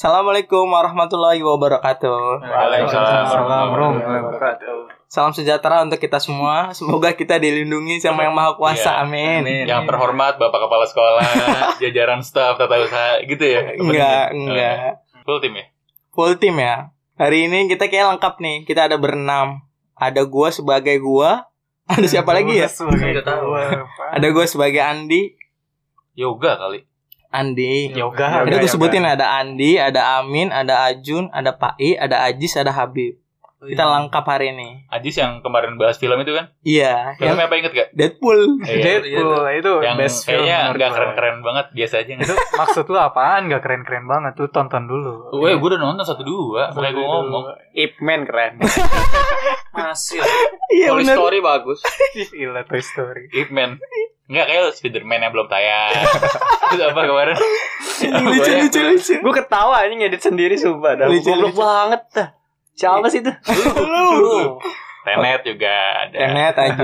Assalamualaikum warahmatullahi wabarakatuh. Waalaikumsalam warahmatullahi wabarakatuh. Salam sejahtera untuk kita semua. Semoga kita dilindungi sama Yang Maha Kuasa. Iya. Amin. Yang terhormat Bapak Kepala Sekolah, jajaran staf tata usaha gitu ya. Enggak, enggak. Full tim ya. Full tim ya. Hari ini kita kayak lengkap nih. Kita ada berenam. Ada gua sebagai gua. Ada siapa lagi ya? Ada gua sebagai Andi. Yoga kali. Andi. Yoga. Ini gue sebutin ada Andi, ada Amin, ada Ajun, ada Pai, ada Ajis, ada Habib. Kita lengkap hari ini. Ajis yang kemarin bahas film itu kan. Iya, yang Filmnya apa inget gak? Deadpool. Iya. Deadpool itu Yang best film kayaknya gua. keren-keren banget, biasa aja Itu maksud lu apaan? Gak keren-keren banget. Lu tonton dulu. Gue gue udah nonton satu dua, makanya gue ngomong. Ip Man keren. Masih. Iya Toy. Story bagus. Gila Toy Story. Ip Man. Enggak kayak Spiderman yang belum tayang. Terus apa kemarin? Lucu lucu lucu. Gue ketawa ini ngedit sendiri sumpah dah. Lucu, Goblok lucu. banget dah. Siapa sih itu? Lu. Tenet juga ada. Tenet aja.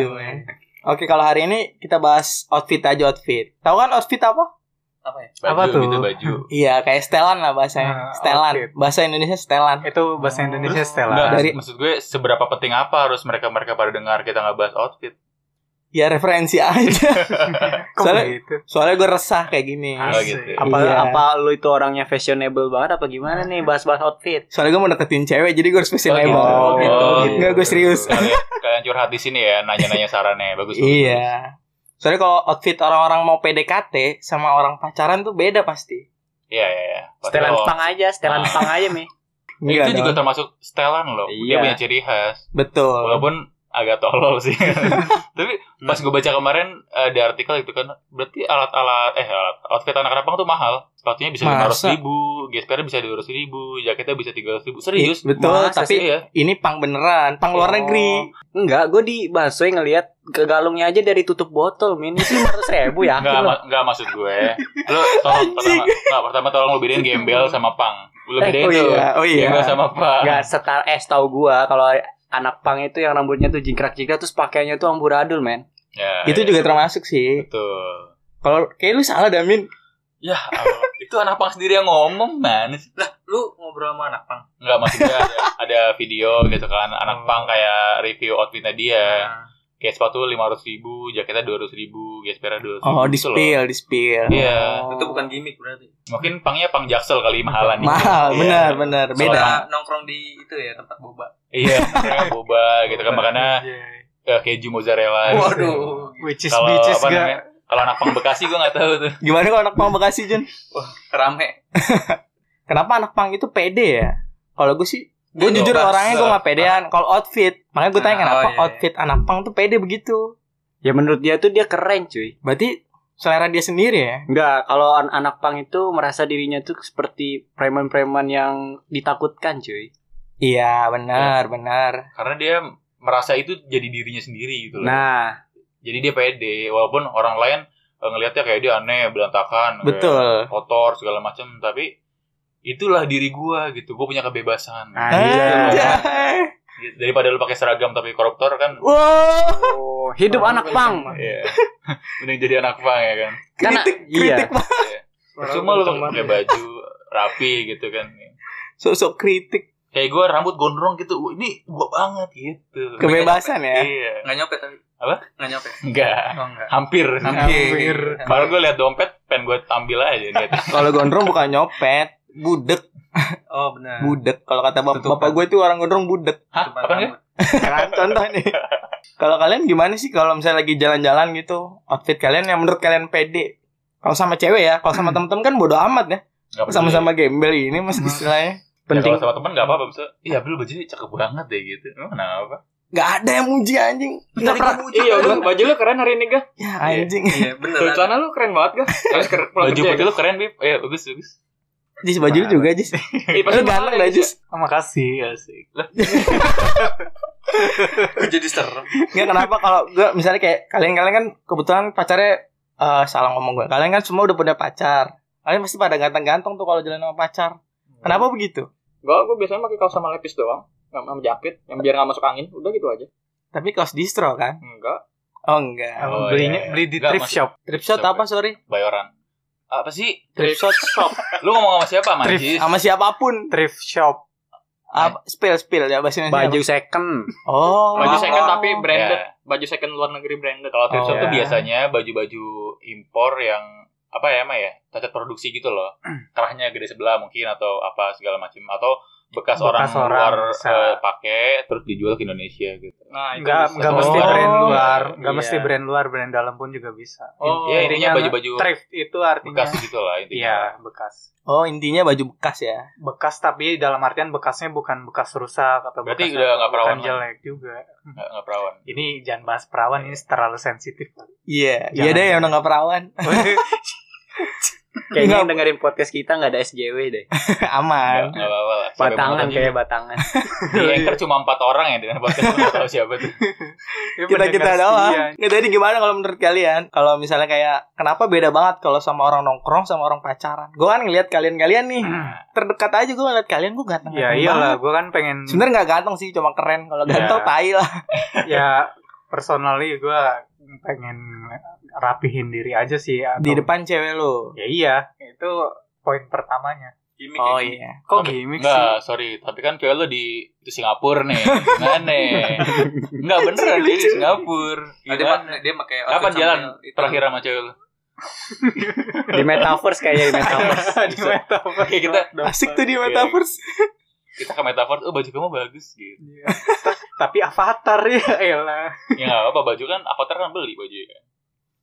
Oke, kalau hari ini kita bahas outfit aja outfit. Tahu kan outfit apa? Apa ya? Baju Apa tuh? gitu baju. Iya, kayak setelan lah bahasanya. Ah, setelan. outfit. Bahasa Indonesia setelan. Itu bahasa Indonesia Stella. Enggak, Dari- maksud gue seberapa penting apa harus mereka-mereka pada dengar kita nggak bahas outfit. Ya referensi aja. Soalnya- begitu? Soalnya gue resah kayak gini. Oh gitu. Apa Iya. apa lu itu orangnya fashionable banget apa gimana nih bahas-bahas outfit? Soalnya gue mau deketin cewek, jadi gue harus fashionable. Oh, gitu. Oh, gitu. Enggak, gue serius. Kalian, kalian curhat di sini ya, nanya-nanya sarannya bagus. Iya. Soalnya kalau outfit orang-orang mau PDKT sama orang pacaran tuh beda pasti. Iya, iya, iya. Setelan pang aja, setelan Ah. pang aja mi. Itu juga termasuk setelan loh. Dia Iya. punya ciri khas. Betul. Walaupun agak tolol sih. Tapi pas gue baca kemarin eh, di artikel itu kan berarti alat-alat eh alat outfit anak-anak pang tuh mahal. Sepatunya bisa lima ratus ribu, gespernya bisa dua ratus ribu, jaketnya bisa tiga ratus ribu. Serius? Iya, Betul, Masa tapi Iya. ini pang beneran, pang luar Oh. negeri. Enggak, gue di Basoy ngelihat ke galungnya aja dari tutup botol, min. Itu lima ratus ribu ya. Enggak, ma- enggak maksud gue. Lu tolong pertama, enggak, pertama tolong lu bedain gembel sama pang. Lu Eh, bedain oh tuh. iya, oh iya. Gembel sama pang. Enggak setar eh tahu gua kalau anak pang itu yang rambutnya tuh jingkrak-jingkrak terus pakaiannya tuh amburadul, men. Ya, Itu ya. juga termasuk sih. betul. Kalau kayak lu salah Damin. Ya, itu anak pang sendiri yang ngomong, man. Lu ngobrol sama anak pang. Enggak, maksudnya ada, ada video gitu kan. Anak Oh. pang kayak review outfitnya dia. Nah, Kayak sepatu lima ratus ribu, jaketnya dua ratus ribu, gespernya dua ratus ribu. Oh, di gitu loh. spill, di spill. Iya. Itu bukan gimmick berarti. Mungkin pangnya pang jaksel kali mahalan. gitu. Mahal, Iya. benar, benar, beda. Soalnya nongkrong di itu ya tempat boba. Iya, boba gitu kan. Makanya Iya. eh, keju mozzarella. Waduh. Which is Kalau apa gak? namanya? Kalau anak pang Bekasi gue nggak tahu tuh. Gimana kalau anak pang Bekasi, Jun? Rame. Kenapa anak pang itu pede ya? Kalau gue sih gue jujur bahasa- orangnya gue gak pedean kalau outfit makanya gue tanya Ah, kenapa oh, iya, iya. outfit anak pang tuh pede begitu Ya menurut dia tuh dia keren, cuy. berarti selera dia sendiri ya Enggak, kalau an- anak pang itu merasa dirinya tuh seperti preman-preman yang ditakutkan, cuy. iya benar benar Karena dia merasa itu jadi dirinya sendiri gitu loh. Nah, Jadi dia pede walaupun orang lain eh, ngelihatnya kayak dia aneh, berantakan, kayak betul kotor segala macam, tapi itulah diri gua gitu. Gua punya kebebasan. Nah, Gitu. Anjay. Daripada lu pakai seragam tapi koruptor kan wow oh, hidup anak pang. Iya. Mending jadi anak pang ya kan. Karena kritik iya. kritik Pak. Cuma lu pakai baju rapi gitu kan. sosok kritik Kayak gue rambut gondrong gitu. Ini gua banget gitu. kebebasan ya Iya. Nggak nyopet tapi. Apa? Nggak nyopet. Enggak. Oh, enggak. Hampir. Hampir. Kalau gue lihat dompet, pengen gue ambil aja kalau gondrong bukan nyopet budek Oh, benar. budek kalau kata bap Tutupan. bapak gue tuh orang gondrong budek Hah? Apa nih? kan contoh nih kalau kalian gimana sih kalau misalnya lagi jalan-jalan gitu outfit kalian yang menurut kalian pede kalau sama cewek ya kalau sama temen-temen kan bodo amat ya Gak sama-sama gembel ini mas istilahnya Ya, Penting. kalau sama temen gak apa-apa bisa. Iya, Abdul bajunya cakep banget deh gitu. Emang kenapa? nggak ada yang muji anjing Nggak pernah- Iya, lu baju lu keren hari ini, Gah. ya anjing Iya, bener. Tuh, celana lu keren banget, Gah. Harus keren. Baju Gah. lu keren, Bib. Eh, bagus, bagus. Jis baju lu juga Jis pasti lu ganteng dah ya, Jis Oh, makasih, asik. jadi serem. nggak kenapa kalau gue misalnya kayak kalian-kalian kan kebetulan pacarnya eh, salah ngomong gue kalian kan semua udah punya pacar kalian pasti pada ganteng-ganteng tuh kalau jalan sama pacar kenapa begitu Gua gua biasanya pakai kaos sama lepis doang. Nggak sama jaket yang biar nggak masuk angin. Udah gitu aja. tapi kaos distro kan Enggak. oh enggak Oh, Belinya iya, iya. beli di Nggak, thrift shop. Trip shot apa sorry Bayoran. Apa sih? Thrift shop. shop. Lu ngomong sama siapa. Mancis? Sama siapa pun. Thrift shop. Apa spill spill ya bahasa Indonesia. Baju second. Oh. Baju oh. second tapi branded. Ya. Baju second luar negeri branded. Kalau thrift Oh, shop tuh ya. biasanya baju-baju impor yang apa ya, emang ya? Cacat produksi gitu loh. Kerahnya gede sebelah mungkin atau apa segala macam atau bekas, orang, Bekas orang, luar bisa. eh, pakai terus dijual ke Indonesia gitu. Nah, itu Enggak bisa. enggak Oh. mesti brand luar, enggak Iya. mesti brand luar, brand dalam pun juga bisa. Oh, ya intinya baju-baju thrift itu artinya bekas gitu lah intinya. Iya, bekas. Oh, intinya baju bekas ya. Bekas tapi dalam artian bekasnya bukan bekas rusak atau Berarti bekas udah nggak perawan jelek juga. Nggak, nggak perawan. Ini jangan bahas perawan ini terlalu sensitif. Iya, iya Jangan. deh yang udah gak perawan. Kayaknya yang dengerin podcast kita nggak ada SJW deh. Aman. Nggak, nggak apa-apa lah. Sampai Batangan kayak batangan. Di Anchor cuma empat orang ya dengan podcast nggak tahu siapa tuh. Ya, kita kita doang. Nggak tadi gimana kalau menurut kalian? Kalau misalnya kayak kenapa beda banget kalau sama orang nongkrong sama orang pacaran? Gue kan ngeliat kalian-kalian nih terdekat aja gue ngeliat kalian gue ganteng. Ya iyalah, gue kan pengen Sebenarnya nggak ganteng sih, cuma keren. Kalau Ya. ganteng tai lah. ya personally gue pengen rapihin diri aja sih atau- Di depan cewek lu. ya iya itu poin pertamanya Gimik Oh ya, iya. kok Tapi- gimmick sih Enggak, sorry. Tapi kan cewek lu di, di Singapura nih. Gimana? Enggak beneran dia di Singapura. Nah, dia, dia pakai Kapan outfit jalan itu. terakhir sama cewek lu? Di metaverse kayaknya di metaverse. di metaverse Kayak kita Asik tuh di metaverse. kita ke metaverse, oh baju kamu bagus gitu. Iya. Tapi avatar ya elah Ya enggak apa baju kan avatar kan beli baju ya.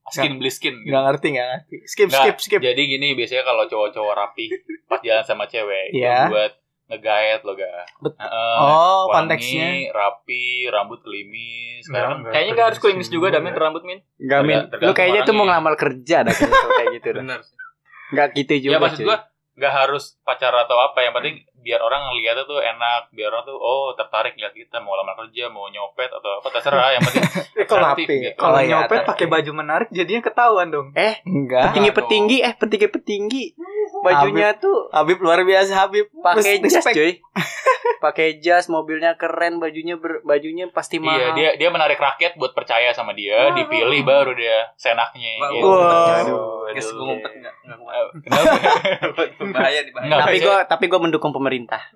Skin beli skin gitu. Nggak ngerti, nggak ngerti. Skip, Nggak, skip, skip. Jadi gini biasanya kalau cowok-cowok rapi pas jalan sama cewek itu buat ngegaet lo ga. Bet- Heeh, Oh, wangi, konteksnya. rapi, rambut klimis. Sekarang Enggak, Kayaknya gak harus klimis juga dah min rambut min. Enggak min. Lu kayaknya tuh mau ngelamar kerja dah kayak gitu dah. Bener. Enggak gitu juga. ya maksud cuy. Nggak harus pacar atau apa yang penting biar orang ngeliatnya tuh enak biar orang tuh oh tertarik lihat kita mau lamar kerja mau nyopet atau apa terserah yang penting Eh, kalau gitu. kalau Oh, iya, nyopet pakai baju menarik jadinya ketahuan dong Enggak. petinggi petinggi eh petinggi petinggi bajunya tuh Habib luar biasa Habib. pakai jas respect. cuy pakai jas mobilnya keren bajunya ber- bajunya pasti iya mahal dia dia menarik rakyat buat percaya sama dia dipilih baru dia senaknya Wah, gitu. Aduh, Guys, aduh. gue ngumpet enggak? Enggak kuat. Kenapa? Bahaya di bahaya. Enggak, tapi biasanya- gua tapi gua mendukung pemerintah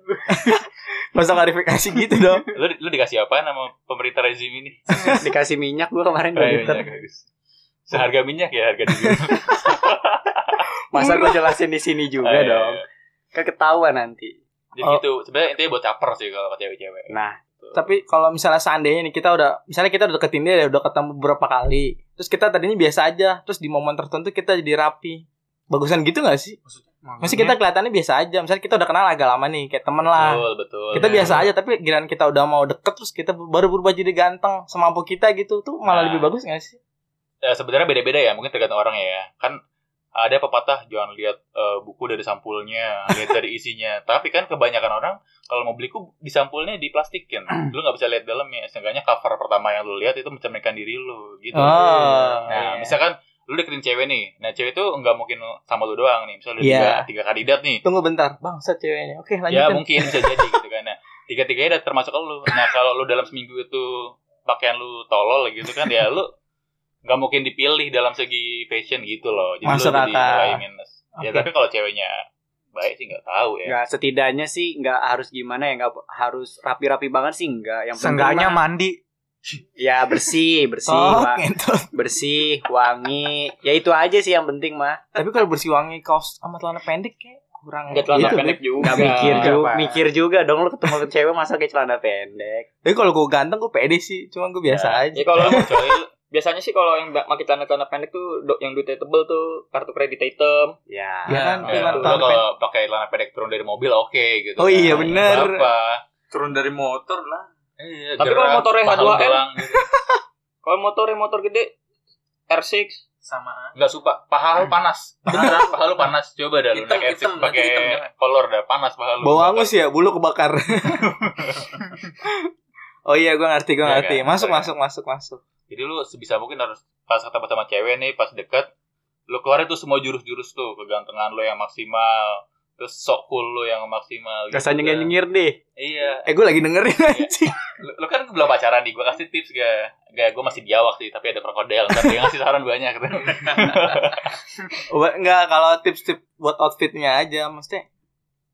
Gak usah klarifikasi gitu dong. lu, lu dikasih apa nama pemerintah rezim ini? dikasih minyak gua kemarin Oh, iya, minyak. Seharga minyak ya harga di masa gua jelasin di sini juga iya, dong iya. kan ketahuan nanti Jadi Oh. gitu. Sebenarnya intinya buat caper sih kalau ke cewek-cewek. nah Tapi kalau misalnya seandainya nih kita udah misalnya kita udah deketin dia udah ketemu beberapa kali. Terus kita tadinya biasa aja, terus di momen tertentu kita jadi rapi. Bagusan gitu gak sih? Masih kita kelihatannya biasa aja. Misalnya kita udah kenal agak lama nih, kayak temen lah. Betul, betul. Kita Nah, biasa aja, tapi giliran kita udah mau deket terus kita baru berubah jadi ganteng semampu kita gitu tuh malah Nah. lebih bagus gak sih? eh, sebenarnya beda-beda ya, mungkin tergantung orangnya ya. Kan ada pepatah jangan lihat eh, buku dari sampulnya, lihat dari isinya. Tapi kan kebanyakan orang kalau mau beli buku di sampulnya diplastikin. lu nggak bisa lihat dalamnya. Seenggaknya cover pertama yang lu lihat itu mencerminkan diri lu gitu. Oh, Nah, iya. misalkan lu deketin cewek nih. Nah, cewek itu nggak mungkin sama lu doang nih. Misalnya Iya. tiga, tiga kandidat nih. Tunggu bentar, bangsat ceweknya. Oke, Ya lanjutin. mungkin bisa jadi gitu kan. Nah, tiga-tiganya udah termasuk lu. Nah, kalau lu dalam seminggu itu pakaian lu tolol gitu kan ya lu nggak mungkin dipilih dalam segi fashion gitu loh. Jadi Masuk lu jadi nilai minus. Ya Oke. tapi kalau ceweknya baik sih nggak tahu ya. nggak setidaknya sih nggak harus gimana ya nggak harus rapi-rapi banget sih nggak yang Seenggaknya mah- mandi ya bersih bersih Oh, Pak. gitu. bersih wangi ya itu aja sih yang penting mah Tapi kalau bersih wangi kaos sama celana pendek kayak kurang Enggak celana gitu, pendek juga. nggak mikir juga mikir juga dong lu ketemu cewek masa kayak celana pendek Tapi kalau gue ganteng gue pede sih, cuma gue biasa Ya. aja. Ya kalau lu- biasanya sih kalau yang pakai celana-celana pendek tuh do- yang duitnya tebel tuh kartu kredit hitam. ya Ya kan, Ya, ya, kalau pakai celana pendek turun dari mobil oke gitu. Oh iya, kan. bener. Nggak Apa? Turun dari motor lah. Iya, Tapi kalau motornya paha lu H2M? gelang gitu. Kalau motornya motor gede R6 Sama. Enggak suka, paha lu panas. Beneran paha lu panas. Coba dah lu naik hitam, R6 pakai kolor dah panas paha lu. Bau angus ya, bulu kebakar. oh iya, gue ngerti, gue Iya ngerti. kan? Masuk, Iya. masuk, masuk, masuk. Jadi lu sebisa mungkin harus pas ketemu sama cewek nih pas deket lu keluarin tuh semua jurus-jurus tuh kegantengan lu yang maksimal terus sok cool lu yang maksimal gitu rasanya kan. nyengir deh iya Eh, gue lagi dengerin anjing. lu, lu kan belum pacaran nih, gue kasih tips gak? Gak, gue masih biawak sih, tapi ada krokodil. Ntar dia ngasih saran banyak. Enggak, kalau tips-tips buat outfitnya aja, mesti.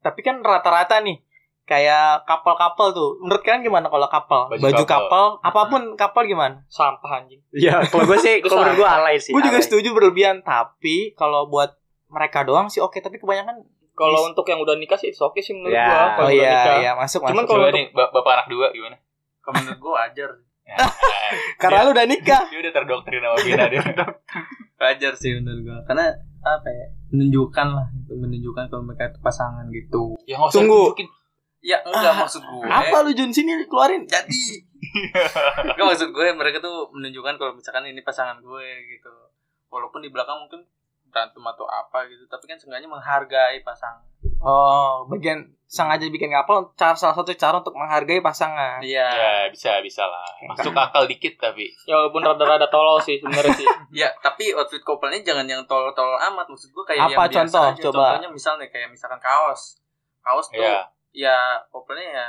Tapi kan rata-rata nih, kayak couple-couple tuh. Menurut kalian gimana kalau couple? Baju Baju, couple. couple, apa pun couple gimana? Sampah anjing. Iya, kalau gue sih, kalau menurut gue alay sih. Gue juga alay. setuju berlebihan, tapi kalau buat mereka doang sih oke, tapi kebanyakan Kalau Is- untuk yang udah nikah sih oke sih menurut Ya. gua. Kalau oh udah iya nikah. iya masuk Cuman kalau untuk- nih, ba- bapak anak dua gimana? Kalau menurut gue wajar. Ya, Karena lu udah nikah. dia udah terdoktrin sama Vina dia. Wajar sih menurut gue. Karena apa ya? Menunjukkan lah itu menunjukkan kalau mereka itu pasangan gitu. Ya Tunggu. tunjukin. Ya enggak maksud gue. Apa lu Jun sini keluarin? Jadi Enggak maksud gue mereka tuh menunjukkan kalau misalkan ini pasangan gue gitu. Walaupun di belakang mungkin berantem atau apa gitu, tapi kan seenggaknya menghargai pasangan. Oh, bagian sengaja bikin kapal cara salah satu cara untuk menghargai pasangan. Iya. Ya bisa bisa lah. Masuk akal dikit tapi. Ya walaupun rada-rada tolol sih sebenarnya sih. Ya, tapi outfit couple-nya jangan yang tolol-tolol amat. Maksud gue kayak Apa yang biasa contoh? aja. Coba. Contohnya misalnya kayak misalkan kaos. Kaos tuh Ya. Ya couple-nya ya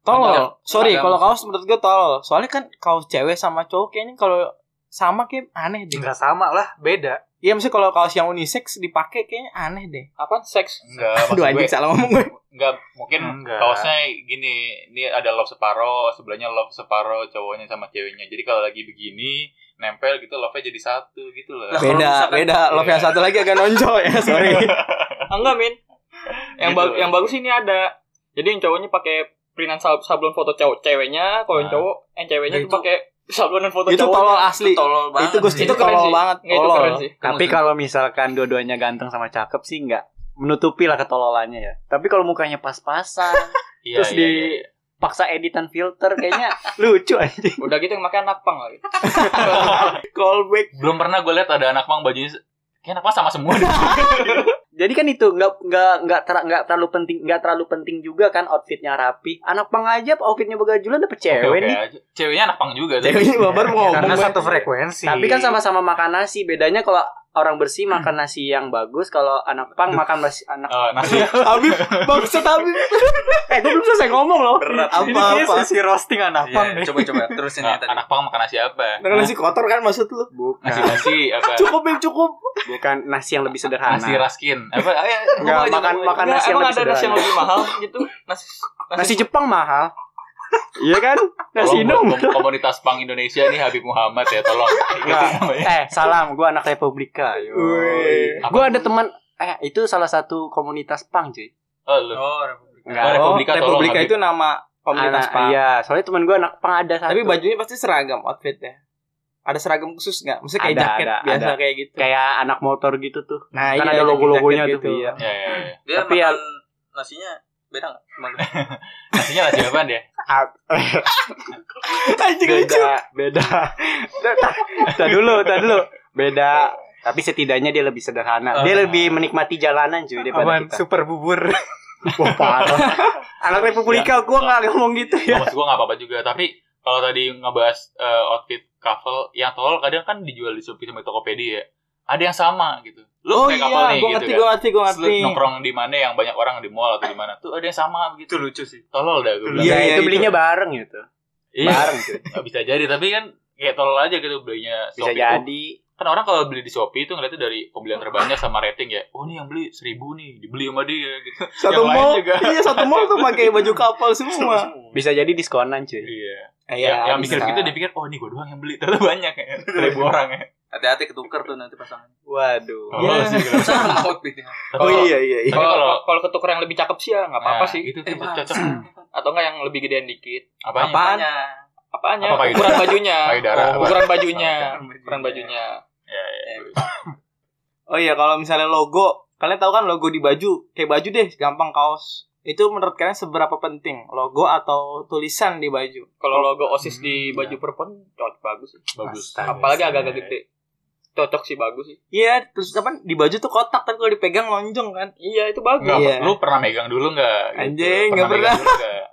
Tolol. Sorry, kalau kaos menurut gue tolol. Soalnya kan kaos cewek sama cowok kayaknya kalau sama kayak aneh deh. Enggak sama lah, beda. Iya, maksudnya kalau kaos yang unisex dipakai kayaknya aneh deh. Apa? Seks. Enggak, Aduh maksud anjing gue. salah ngomong gue. Enggak, mungkin Enggak. kaosnya gini, ini ada love separoh, sebelahnya love separoh cowoknya sama ceweknya. Jadi kalau lagi begini, nempel gitu love-nya jadi satu gitu loh. Lah, kalau Beda, misalkan- beda. Love yang Iya. satu lagi agak nonjol ya, sorry. Enggak, Min. Yang Gitu. ba- yang bagus ini ada. Jadi yang cowoknya pakai printan sab- sablon foto cowok ceweknya, kalau yang Ah. cowok yang ceweknya Ya, tuh itu- pakai sablonan foto itu cowoknya. tolol asli. Itu tolol banget. Itu gue sih. itu tolol sih. banget, Nggak, itu tolol. keren sih. Tapi kalau misalkan dua-duanya ganteng sama cakep sih enggak menutupi lah ketololannya ya. Tapi kalau mukanya pas-pasan, Iya, terus iya, di iya, iya. paksa editan filter kayaknya lucu aja. Udah gitu yang makan anak pang lagi. Callback. Belum pernah gue lihat ada anak mang bajunya kayak anak mang sama semua deh. Jadi kan itu nggak nggak nggak ter- nggak terlalu penting nggak terlalu penting juga kan outfitnya rapi. Anak pang aja outfitnya begajulan dapet cewek Oke-oke nih. aja. Ceweknya anak pang juga. Ceweknya babar mau. Karena satu frekuensi. Tapi kan sama-sama makan nasi. Bedanya kalau orang bersih makan nasi yang bagus, kalau anak pang makan nasi anak. Eh, nasi Habib, bangsat Habib. Eh, gue belum selesai ngomong loh. Berat. Ini kayaknya Apa-apa. sesi roasting anak Iya, pang nih. coba coba terusin ya Nah, tadi. anak pang makan nasi apa? Dengan nasi kotor kan maksud lu? Nasi nasi apa? Cukup, Bib, cukup. Bukan nasi yang lebih sederhana. Nasi raskin. Apa? Ayo, Nggak, ngomong aja, makan- makan nasi yang emang lebih ada nasi yang sederhana. lebih mahal gitu? Nasi Nasi Jepang mahal. Iya kan? Nasi Tolong komunitas pang Indonesia nih Habib Muhammad ya tolong. Namanya. Eh, salam. Gue anak Republika. Gue ada teman. Eh, itu salah satu komunitas pang, cuy. Oh, lu. Oh, Republik. Enggak. Oh, Oh, Republika, tolong, Republika Habib. itu nama komunitas Anak- Pak. Iya, soalnya teman gue anak pang ada satu. Tapi bajunya pasti seragam outfitnya. Ada seragam khusus nggak? Maksudnya kayak Ada, jaket ada, biasa ada. kayak gitu. kayak anak motor gitu tuh. Nah, kan iya, ada logo-logonya tuh. Iya. Ya, ya, ya. Dia Tapi ya- nasinya beda enggak? Nasinya nasi apaan lucu. beda, beda. Tadi dulu, tadi dulu. Beda. Tapi setidaknya dia lebih sederhana. Dia lebih menikmati jalanan cuy daripada kita. Super bubur. Wah, parah. Anak Republika gua nggak ngomong gitu Ya. ya. Maksud gue gak apa-apa juga. Tapi kalau tadi ngebahas eh, outfit couple yang tolol kadang kan dijual di Shopee sama Tokopedia ya. Ada yang sama gitu. Oh Lu kayak couple iya, nih gue gitu ngerti, kan. gue ngerti, gue Terus lu ngerti. nongkrong di mana yang banyak orang di mall atau di mana tuh ada yang sama gitu. Itu lucu sih. Tolol dah gue bilang. Iya, Ya, iya, itu itu. belinya bareng gitu. Iya. Bareng. Nggak bisa jadi tapi kan kayak tolol aja gitu belinya Bisa Shopee. jadi. Kan orang kalau beli di Shopee itu ngeliatnya dari pembelian terbanyak sama rating ya. Oh nih yang beli seribu nih, dibeli sama dia gitu. Satu Yang mall, juga. iya satu mall tuh pakai baju kapal semua. Bisa jadi diskonan cuy. Iya. Iya, yang, yang mikir gitu dia pikir, oh ini gue doang yang beli. Ternyata banyak ya. Seribu orang ya. Hati-hati ketuker tuh nanti pasangan. Waduh. Tolol Iya. sih. gitu. Sama outfitnya. Oh iya iya iya. Tapi kalau- Kalau ketuker yang lebih cakep sih ya nggak apa-apa Nah, sih. Itu tuh Eh, cocok. Atau enggak yang lebih gedean dikit. Apanya? Apaan? Apanya? Apaannya? Apa payudara? Ukuran bajunya. Payudara. Oh, ukuran bajunya. Ukuran bajunya. Ya, ya. Oh iya, kalau misalnya logo, kalian tahu kan logo di baju, kayak baju deh, gampang kaos. Itu menurut kalian seberapa penting logo atau tulisan di baju? Kalau logo OSIS di baju perempuan cocok bagus. Bagus. Apalagi agak-agak gede. Cocok sih bagus sih. Iya, terus apa di baju tuh kotak tapi kalau dipegang lonjong kan? Iya, itu bagus. Enggak, Iya. lu pernah megang dulu enggak? Anjing, nggak pernah. dulu nggak?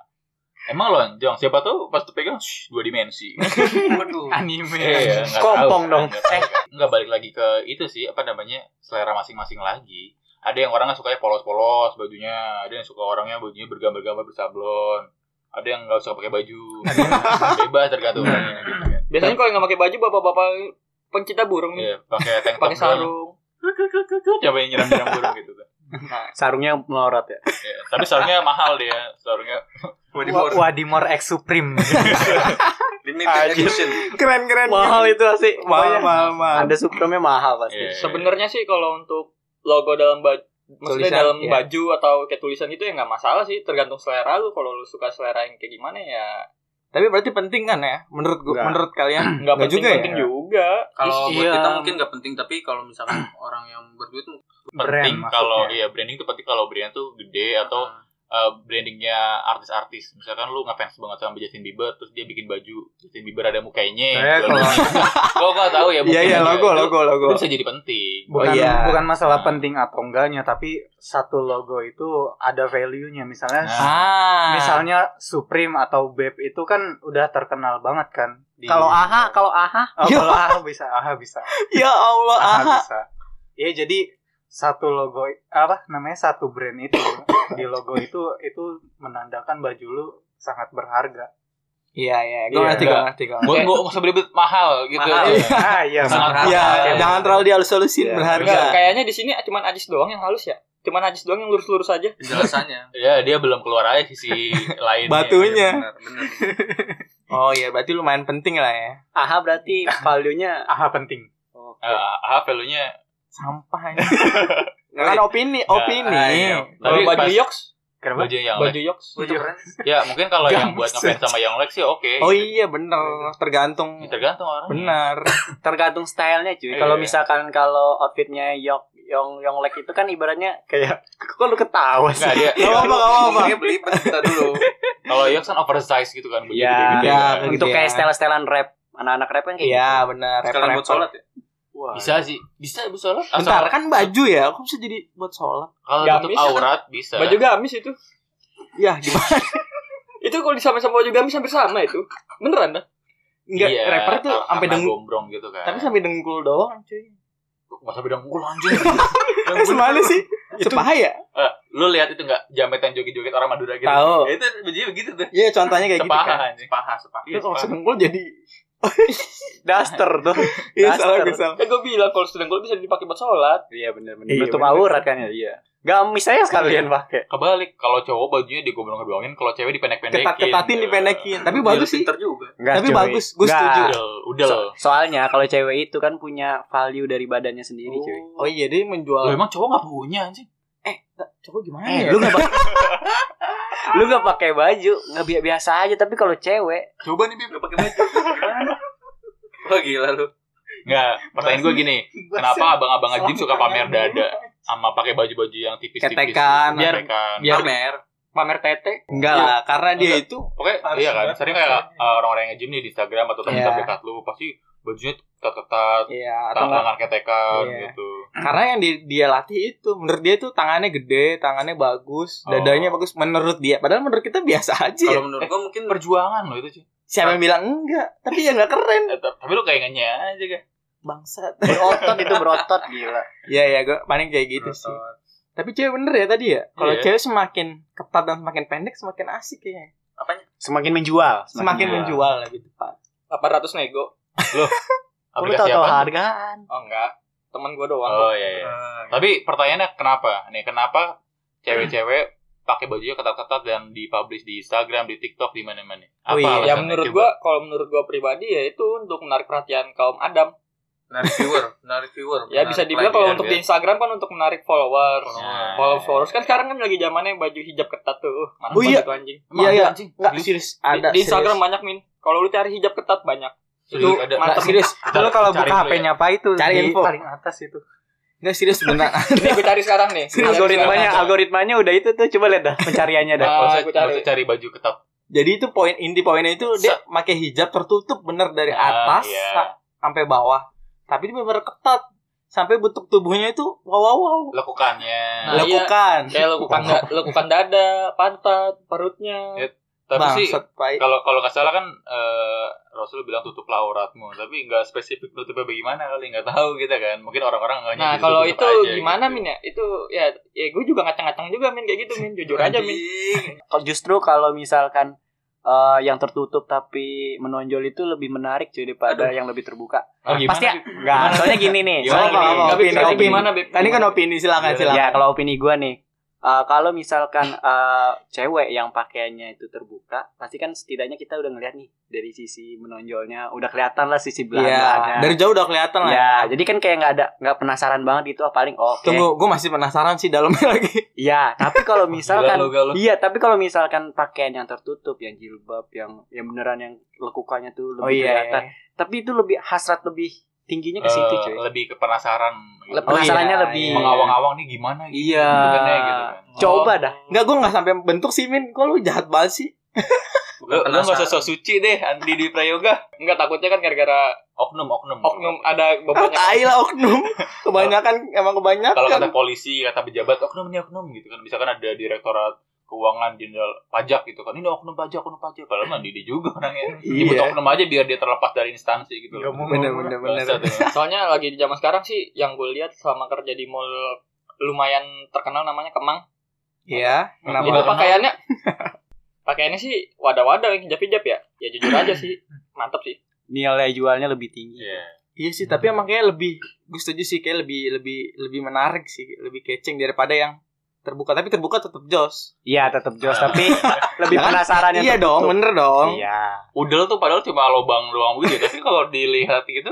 Emang lonjong, siapa tahu pas tuh pegang shh, dua dimensi. Waduh. Anime. Iya, nggak Kompong tahu, dong. Nggak kan. Nggak balik lagi ke itu sih, apa namanya, selera masing-masing lagi. Ada yang orangnya sukanya polos-polos bajunya, ada yang suka orangnya bajunya bergambar-gambar bersablon. ada yang nggak usah pakai baju bebas tergantung orangnya gitu kan Biasanya kalau yang nggak pakai baju bapak-bapak pencinta burung nih. Iya, pakai tank top Pakai sarung. Coba yang nyiram-nyiram burung gitu kan. Sarungnya melorot ya. Iya, Tapi sarungnya mahal dia, sarungnya Wa- Wadimor X Supreme. Limited edition. Keren keren. Mahal itu asli. Mahal mahal mahal. Ada Supreme mahal pasti. Iya. Sebenarnya sih kalau untuk logo dalam baju maksudnya Tulisan, dalam iya. baju atau kayak tulisan itu ya nggak masalah sih tergantung selera lu kalau lu suka selera yang kayak gimana ya Tapi berarti penting kan ya? Menurut gua, Enggak. menurut kalian nggak Nggak penting juga ya? penting juga Kalau buat Iya. kita mungkin nggak penting, tapi kalau misalkan orang yang berduit penting Brand kalau iya branding itu penting kalau brand tuh gede atau uh, uh, brandingnya artis-artis. Misalkan lu ngefans banget sama Justin Bieber terus dia bikin baju Justin Bieber ada mukanya. Eh, kalau- Gua gak tahu ya Iya iya logo Itu- logo logo. Itu bisa jadi penting. Bukan Oh, iya. bukan masalah Nah. penting atau enggaknya, tapi satu logo itu ada value-nya. Misalnya Nah. Ah. misalnya Supreme atau Babe itu kan udah terkenal banget kan. Kalau AHA, kalau AHA Oh, kalau AHA bisa, AHA bisa. ya Allah AHA aha. bisa. Iya, jadi satu logo apa namanya satu brand itu di logo itu itu menandakan baju lu sangat berharga. Iya iya, gua Iya. ngerti gua ngerti. Gua gua nggak usah beli mahal gitu. Mahal. ah iya, Sangat mahal. Iya, jangan terlalu dihalus-halusin Iya. berharga. Kayaknya di sini cuman Ajis doang yang halus ya cuman Ajis doang yang lurus-lurus aja penjelasannya. Ya, dia belum keluar aja sisi lainnya. Batunya. Benar, benar. Oh iya, berarti lumayan penting lah ya. AHA berarti value-nya AHA penting. Eh, ah, value-nya Sampah ini. kan opini, Nggak, opini. ah, iya. Tapi baju yoks Kenapa? baju yang baju yoks Ya, mungkin kalau yang buat ngefans sama yang Lex sih oke. Oh iya bener, tergantung. Ya, tergantung orang. Benar. tergantung stylenya cuy. Iya. Kalau misalkan kalau outfitnya Yok Yong Yonglek itu kan ibaratnya kayak kok lu ketawa sih? Enggak dia. Gak apa-apa, gak apa-apa. Belibet kita dulu. Kalau Yox kan oversize gitu kan, baju Iya. gede-gede. Iya, kan. gitu. Kayak style-stylean rap. Anak-anak rap kan kayak Iya benar. Sekalian buat rapper-rapper. sholat ya. Wah. Bisa sih, bisa bisa sholat. Bentar, kan baju ya, kok bisa jadi buat sholat? kalau tutup aurat bisa. baju gamis itu Ya gimana? itu kalau disamain sama baju gamis hampir sama itu beneran dah Enggak, Iya, rapper tuh karena sampai dengkul. gombrong gitu kan. Tapi sampai dengkul doang, cuy. masa bidang dengkul anjing. Semana sih? Sepahaya. Eh, lu lihat itu enggak jametan joget-joget orang Madura gitu. Tahu. Ya, itu begitu tuh. Iya, contohnya kayak gitu Sepaha kan. anjing. Paha, sepaha. Iya, Itu kalau sepaha. sedengkul jadi Daster tuh. Iya, salah gue salah. kan gue bilang kalau sedang gue bisa dipakai buat sholat Iya benar benar. Iya, Nutup bener. aurat kan ya. Iya. Gamis aja sekalian pakai. Kebalik, kalau cowok bajunya digombrong-gombrongin, kalau cewek dipendek-pendekin. Ketat-ketatin dipendekin. Tapi bagus sih. Pinter juga. Enggak, Tapi cuy. bagus, gue setuju. Udel. So- soalnya kalau cewek itu kan punya value dari badannya sendiri cuy. Oh iya, dia menjual. Lu emang cowok nggak punya anjing? Cowok gimana Eh, ya? lu nggak lu nggak pakai baju nggak bi- biasa aja tapi kalau cewek Coba nih, Bim. Gak pakai baju. Gimana? Wah gila lu. Enggak, pertanyaan gue gini. Kenapa abang-abang gym suka pamer dada sama pakai baju-baju yang tipis-tipis? Ketekan. Biar, ketekan. biar- Pamer. pamer tete Enggak lah, karena dia itu Pokoknya iya kan, sering kayak uh, orang-orang yang nge-gym nih di Instagram atau teman Iya. dekat lu pasti bajunya ketat-ketat, Iya, tangan ketekan Iya. gitu. karena yang di- dia latih itu menurut dia tuh tangannya gede, tangannya bagus, Oh. dadanya bagus menurut dia. Padahal menurut kita biasa aja. ya. Kalau menurut gua mungkin Perjuangan lo itu sih. Siapa yang bilang enggak? Tapi ya enggak keren. Eh, Tapi lu kayak aja kan. Bangsat. berotot itu berotot gila Iya ya, gue paling kayak gitu sih. Tapi cewek bener ya tadi ya. Kalau Iya. cewek semakin ketat dan semakin pendek semakin asik kayaknya. semakin menjual Semakin menjual. menjual lah gitu, Pak. 800 nego lu Aplikasi tahu tahu apa? hargaan oh enggak teman gue doang Oh iya iya. Tapi pertanyaannya kenapa? Nih, kenapa cewek-cewek pakai bajunya ketat-ketat dan dipublish di Instagram, di TikTok, di mana-mana? Oh iya. ya menurut gua kalau menurut gua pribadi ya itu untuk menarik perhatian kaum Adam narik viewer, narik viewer. ya bisa dibilang kalau untuk biar- di Instagram kan untuk menarik followers Nah, followers iya, followers iya. kan sekarang kan lagi zamannya baju hijab ketat tuh Uh, mantap Oh iya. itu anjing Iya, ada, iya. anjing? Enggak Serius? di, ada di Instagram serius. banyak min kalau lu cari hijab ketat banyak itu ada. mantap Nggak, serius. Lu kalau buka dulu ya. HP-nya apa itu Cari info. paling atas itu. Enggak serius beneran. ini gue cari sekarang nih algoritmanya algoritmanya udah itu tuh coba lihat dah pencariannya dah Ah, usah- aku nggak cari. cari baju ketat. Jadi itu poin inti poinnya itu dia pakai hijab tertutup bener dari Ah, atas iya. sa- sampai bawah. Tapi dia bener ketat sampai bentuk tubuhnya itu wow wow wow. Lekukannya. Nah, iya. Lakukan. kayak lekukan lekukan dada pantat perutnya Ya, Tapi sih Bangsat, Pak. kalau kalau nggak salah kan eh, Rasul bilang tutuplah auratmu, tapi nggak spesifik tutupnya bagaimana kali nggak tahu kita kan. Mungkin orang-orang nggak Nah kalau itu gimana Min ya? Itu ya ya gue juga ngacang-ngacang juga Min kayak gitu Min. Jujur aja Min. Kalau justru kalau misalkan eh, yang tertutup tapi menonjol itu lebih menarik cuy daripada yang lebih terbuka. Oh, gimana? Pasti enggak. Soalnya gini nih, Gimana, soalnya gini. gimana? Nggak, Opini, opini. gimana, Bib? Kan ini kan opini silakan silakan. Ya kalau opini gua nih, eh, kalau misalkan eh, cewek yang pakaiannya itu terbuka, pasti kan setidaknya kita udah ngeliat nih dari sisi menonjolnya, udah kelihatan lah sisi Iya, belakangnya. dari jauh udah kelihatan lah. Ya, jadi kan kayak nggak ada nggak penasaran banget gitu, ah, paling oke. Tunggu, gue masih penasaran sih dalamnya lagi. Iya, tapi kalau misalkan iya, tapi kalau misalkan pakaian yang tertutup, yang jilbab, yang yang beneran yang lekukannya tuh lebih Oh iya. kelihatan. Tapi itu lebih hasrat lebih tingginya ke situ, Eh, cuy. lebih ke penasaran gitu. Penasarannya iya, lebih iya. mengawang-awang nih gimana gitu Iya. gitu kan ya, gitu kan. Coba dah. Enggak, gue nggak sampai bentuk sih, Min. Kok lu jahat banget sih? Lu lu enggak usah sok suci deh Andi di Prayoga. Enggak takutnya kan gara-gara Oknum, oknum. oknum ada Ah, bebannya. tai lah oknum. Kebanyakan emang kebanyakan. Kalau kata polisi, kata pejabat, oknum ini oknum gitu kan. Misalkan ada direktorat keuangan jenderal pajak gitu kan. Ini oknum pajak, oknum pajak. Kalau mah dia juga orangnya. Nyebut Iya. oknum aja biar dia terlepas dari instansi gitu loh. mau Bener bener bener. Ya. Soalnya lagi di zaman sekarang sih yang gue lihat selama kerja di mall lumayan terkenal namanya Kemang. Iya, kenapa? Itu pakaiannya pakaiannya sih wadah-wadah yang hijab-hijab ya. Ya jujur aja sih. Mantap sih. Nilai jualnya lebih tinggi. Iya. Iya sih, tapi emang kayak lebih gue setuju sih kayak lebih lebih lebih menarik sih, lebih keceng daripada yang terbuka. Tapi terbuka tetap jos. Iya, tetap jos, Ah. tapi lebih penasaran yang Iya dong, tertutup. bener dong. Iya. Udel tuh padahal cuma lubang doang begitu, tapi kalau dilihat gitu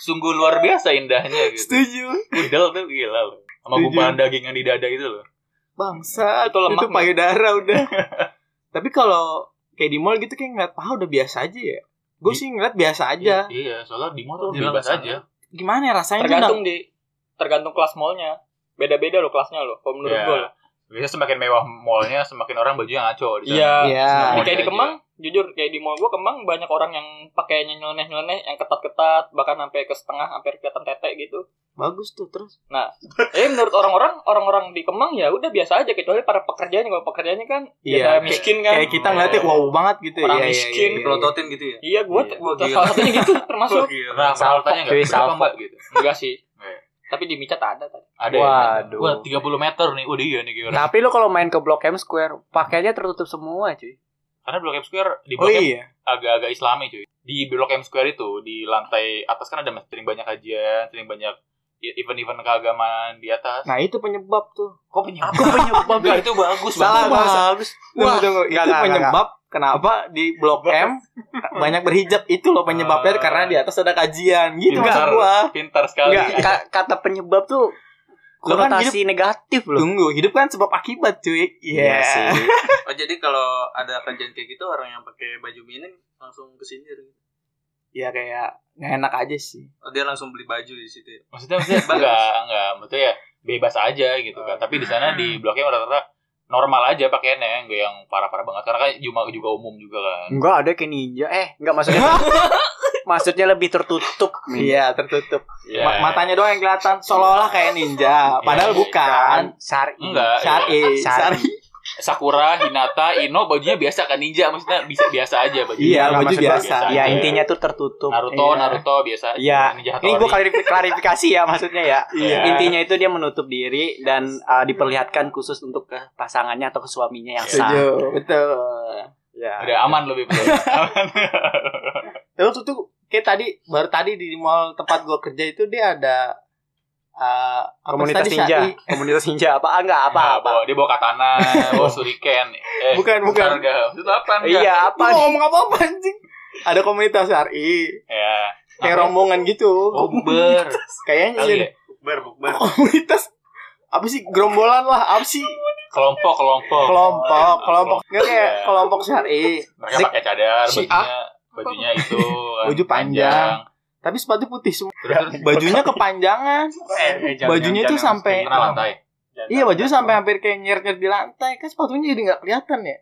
sungguh luar biasa indahnya gitu. Setuju. Udel tuh gila loh. Sama gumpalan daging yang di dada itu loh. Bangsa, Itu lemak itu payudara udah. tapi kalau kayak di mall gitu kayak ngeliat paha udah biasa aja ya. Gue sih ngeliat biasa aja. Iya, soalnya di mall tuh bebas aja. Gimana ya rasanya Tergantung di tergantung kelas mallnya. Beda-beda loh kelasnya loh. Kalau menurut Iya. gue. loh. Semakin mewah mallnya, semakin orang bajunya ngaco di sana. Iya. Iya. Di Mau kayak di aja. Kemang, jujur kayak di mall gua Kemang banyak orang yang pakaiannya nyeleneh-nyeleneh, yang ketat-ketat, bahkan sampai ke setengah, hampir kelihatan tete gitu. Bagus tuh terus. Eh menurut orang-orang, orang-orang di Kemang ya udah biasa aja kecuali para pekerjanya kalau pekerjaannya kan Iya, biasa miskin kan. Kayak kita ngeliatnya wow banget gitu Orang Iya, iya, miskin, iya, iya. Gitu ya. Iya, gua Iya. Salah satunya gitu termasuk. Pernah pernah lu tanya nggak? cuy, Berapa salvo. mbak gitu? Enggak sih. Tapi di Micat ada tadi. Ada ya? Waduh. Wah, 30 meter nih. Udah iya nih gimana? Tapi lu kalau main ke Blok M Square, pakaiannya tertutup semua, cuy. Karena Blok M Square di Oh Blok M iya. agak-agak islami cuy. Di Blok M Square itu, di lantai atas kan ada sering banyak kajian, sering banyak event-event keagamaan di atas. Nah, itu penyebab tuh. Kok penyebab? Aku penyebab Enggak, itu bagus Salah, banget. bagus. Tunggu, tunggu. Enggak, Itu enggak, penyebab kenapa di Blok M banyak berhijab itu loh penyebabnya Ah. karena di atas ada kajian gitu Pintar. maksud gua. Pintar sekali. Enggak, ka- kata penyebab tuh Lo kan konotasi negatif loh. Tunggu, hidup kan sebab akibat cuy. Iya Iya sih. Oh jadi kalau ada kajian kayak gitu orang yang pakai baju minim langsung kesindir. gitu. Ya kayak nggak enak aja sih. Oh, dia langsung beli baju di situ. ya? Maksudnya, maksudnya enggak, enggak. Maksudnya ya bebas aja gitu kan. Tapi di sana di Blok M rata-rata normal aja pakaiannya, enggak yang parah-parah banget. Karena kan cuma juga umum juga kan. Enggak ada kayak ninja. Eh, enggak maksudnya. maksudnya lebih tertutup. Iya, tertutup. Iya. Ma- matanya doang yang kelihatan seolah-olah kayak ninja, padahal Iya, bukan. Sari. Enggak. Syari, Syari. Sakura, Hinata, Ino bajunya biasa kan ninja maksudnya bisa biasa aja bajunya. Iya, Enggak, baju gua, biasa. Ya aja. intinya tuh tertutup. Naruto, Iya. Naruto biasa. Iya. Ini gue klarifikasi ya maksudnya ya. Iya. Intinya itu dia menutup diri dan uh, diperlihatkan khusus untuk ke pasangannya atau ke suaminya yang sah. Setuju, betul. Ya. Udah aman lebih betul. aman. Terus tuh kayak tadi baru tadi di mall tempat gua kerja itu dia ada uh, Komunitas tadi, ninja. Syari? Komunitas ninja apa? Ah, enggak apa Nah, apa. bawa, dia bawa katana, bawa shuriken. Eh, Bukan, bukan. Itu apa? Enggak. Iya, Lu apa nih? ngomong apa apa anjing? Ada komunitas RI, Ya. kayak Apa? rombongan gitu. Oh, buber. Kayaknya jadi ya? Bukber, bukber. komunitas apa sih gerombolan lah apa sih Kelompok, kelompok. kelompok kelompok nggak kayak Iya. kelompok syari Mereka pakai cadar, Si bajunya bajunya itu Baju panjang. Tapi sepatu putih semua bajunya kepanjangan bajunya itu sampai lantai. iya bajunya sampai hampir kayak nyer nyer di lantai kan sepatunya jadi nggak kelihatan ya